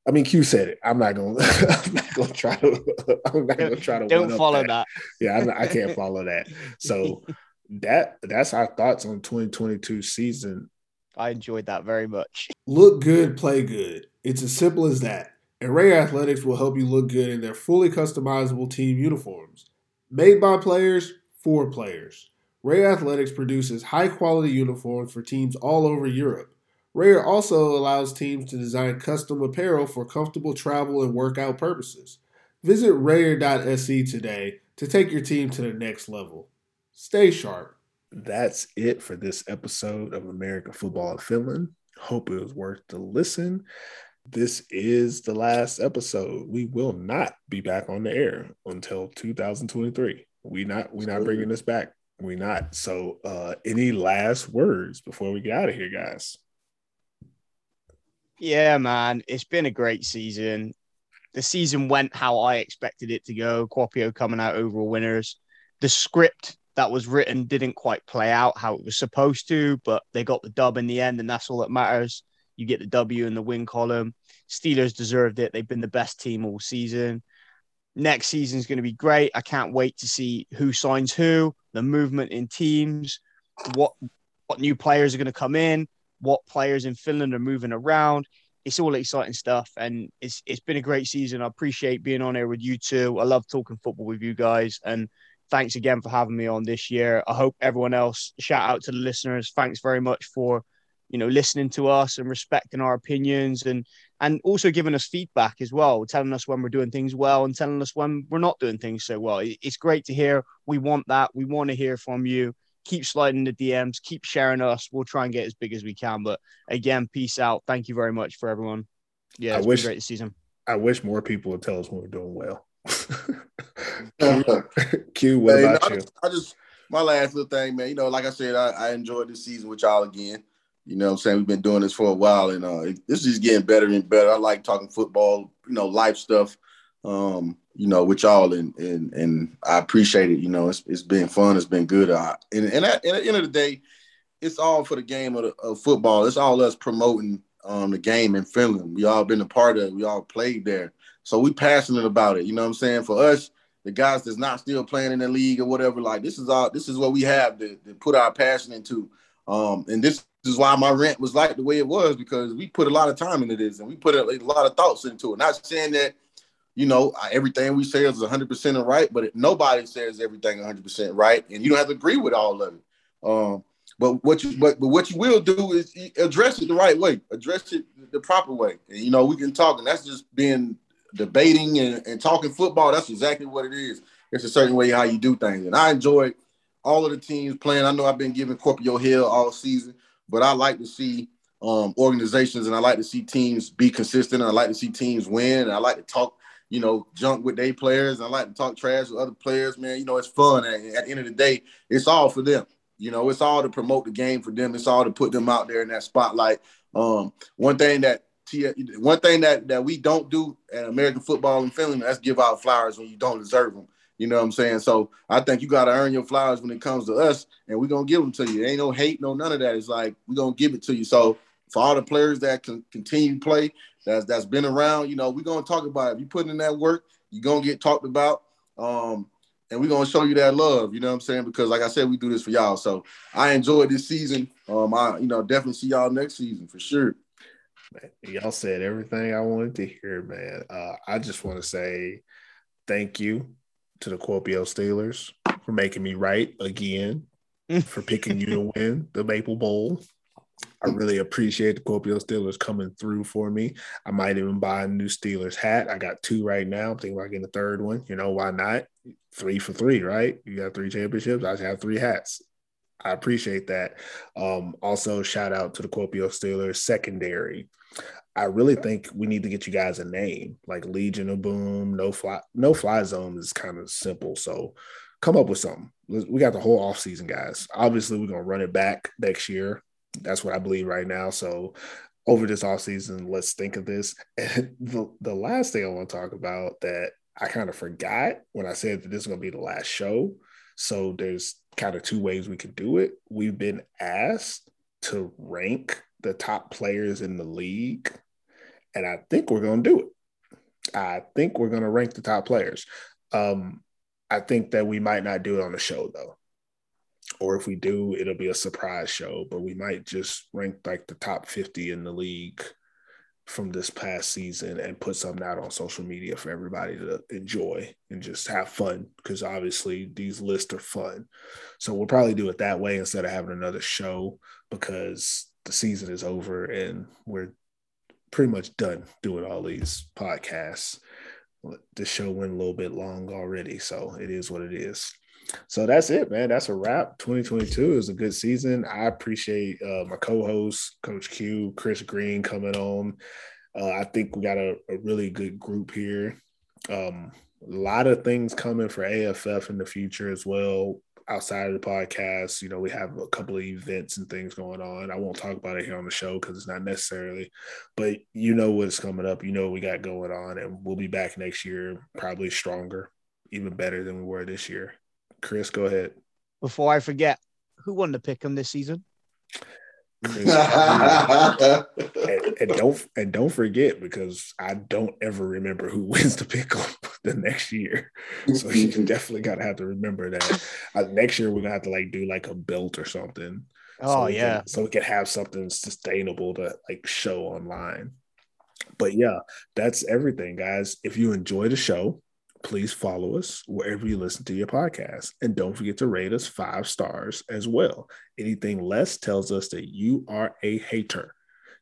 I mean, Q said it. I'm not gonna. I'm not gonna try to. I'm not gonna try to. Don't follow that. Yeah, I'm, I can't follow that. So that that's our thoughts on 2022 season. I enjoyed that very much. Look good, play good. It's as simple as that. And Ray Athletics will help you look good in their fully customizable team uniforms. Made by players, for players. Ray Athletics produces high quality uniforms for teams all over Europe. Ray also allows teams to design custom apparel for comfortable travel and workout purposes. Visit reyrr.se today to take your team to the next level. Stay sharp. That's it for this episode of American Football in Finland. Hope it was worth the listen. This is the last episode. We will not be back on the air until 2023. We not we not bringing this back. We not. So, uh, any last words before we get out of here, guys? Yeah, man, it's been a great season. The season went how I expected it to go. Kuopio coming out overall winners. The script that was written didn't quite play out how it was supposed to, but they got the dub in the end, and that's all that matters. You get the W in the win column. Steelers deserved it. They've been the best team all season. Next season is going to be great. I can't wait to see who signs who, the movement in teams, what what new players are going to come in, what players in Finland are moving around. It's all exciting stuff, and it's it's been a great season. I appreciate being on here with you two. I love talking football with you guys, and thanks again for having me on this year. I hope everyone else, shout out to the listeners. Thanks very much for, you know, listening to us and respecting our opinions and and also giving us feedback as well, telling us when we're doing things well and telling us when we're not doing things so well. It's great to hear. We want that. We want to hear from you. Keep sliding the DMs, keep sharing us. We'll try and get as big as we can. But again, peace out. Thank you very much for everyone. Yeah, it's I wish, been great this season. I wish more people would tell us when we're doing well. Q, what hey, about I you? Just, I just my last little thing, man. You know, like I said, I, I enjoyed this season with y'all again. You know I'm saying? We've been doing this for a while and uh, this is getting better and better. I like talking football, you know, life stuff, um, you know, with y'all and and and I appreciate it. You know, it's it's been fun, it's been good. Uh, and and at, at, the end of the day, it's all for the game of, the, of football. It's all us promoting um, the game in Finland. We all been a part of it. We all played there. So we passionate about it. You know what I'm saying? For us, the guys that's not still playing in the league or whatever, like this is all this is what we have to, to put our passion into. Um, and this is why my rent was like the way it was because we put a lot of time into this and we put a, a lot of thoughts into it. Not saying that, you know, everything we say is 100% right, but nobody says everything 100% right, and you don't have to agree with all of it. Um, but what you but, but what you will do is address it the right way, address it the proper way, and you know we can talk, and that's just being debating and, and talking football. That's exactly what it is. It's a certain way how you do things, and I enjoy all of the teams playing. I know I've been giving Kuopio hell all season, but I like to see um, organizations and I like to see teams be consistent. I like to see teams win. And I like to talk, you know, junk with their players. I like to talk trash with other players, man. You know, it's fun. at the end of the day, it's all for them. You know, it's all to promote the game for them. It's all to put them out there in that spotlight. Um, one thing that one thing that that we don't do at American football in Finland, that's give out flowers when you don't deserve them. You know what I'm saying? So I think you got to earn your flowers when it comes to us, and we're gonna give them to you. Ain't no hate, no none of that. It's like we're gonna give it to you. So for all the players that can continue to play, that's that's been around, you know, we're gonna talk about it. If you put in that work, you're gonna get talked about. Um, and we're gonna show you that love, you know what I'm saying? Because like I said, we do this for y'all. So I enjoyed this season. Um, I you know definitely see y'all next season for sure. Man, y'all said everything I wanted to hear, man. Uh, I just want to say thank you to the Kuopio Steelers for making me right again, for picking you to win the Maple Bowl. I really appreciate the Kuopio Steelers coming through for me. I might even buy a new Steelers hat. I got two right now. I'm thinking about getting a third one. You know, why not? Three for three, right? You got three championships. I have three hats. I appreciate that. Um, also, shout out to the Kuopio Steelers secondary. I really think we need to get you guys a name like Legion of Boom, No Fly, No Fly Zone is kind of simple. So come up with something. We got the whole off season, guys. Obviously, we're gonna run it back next year. That's what I believe right now. So over this off season, let's think of this. And the, the last thing I want to talk about that I kind of forgot when I said that this is gonna be the last show. So there's kind of two ways we could do it. We've been asked to rank the top players in the league and I think we're going to do it. I think we're going to rank the top players. Um, I think that we might not do it on the show though, or if we do, it'll be a surprise show. But we might just rank like the top fifty in the league from this past season and put something out on social media for everybody to enjoy and just have fun because obviously these lists are fun. So we'll probably do it that way instead of having another show because the season is over and we're pretty much done doing all these podcasts. The show went a little bit long already, so it is what it is. So that's it, man. That's a wrap. 2022 is a good season. I appreciate uh, my co-host, Coach Q, Chris Green, coming on. Uh, I think we got a, a really good group here. Um, a lot of things coming for AFF in the future as well outside of the podcast, you know, we have a couple of events and things going on. I won't talk about it here on the show because it's not necessarily, but you know what's coming up. You know what we got going on, and we'll be back next year, probably stronger, even better than we were this year. Chris, go ahead. Before I forget, who won the pick 'em this season? and, and, don't and don't forget because I don't ever remember who wins the pick the next year. So you definitely gotta have to remember that. Uh, next year we're gonna have to like do like a belt or something. Oh so yeah. Can, so we can have something sustainable to like show online. But yeah, that's everything, guys. If you enjoy the show, please follow us wherever you listen to your podcast. And don't forget to rate us five stars as well. Anything less tells us that you are a hater.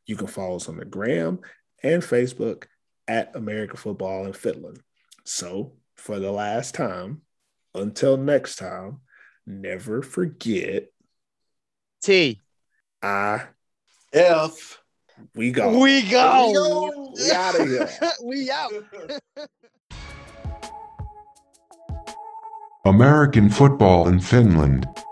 You can follow us on the gram and Facebook at American Football in Finland. So, for the last time, until next time, never forget T. I F. we go. We go. go. We of here. we out. American football in Finland.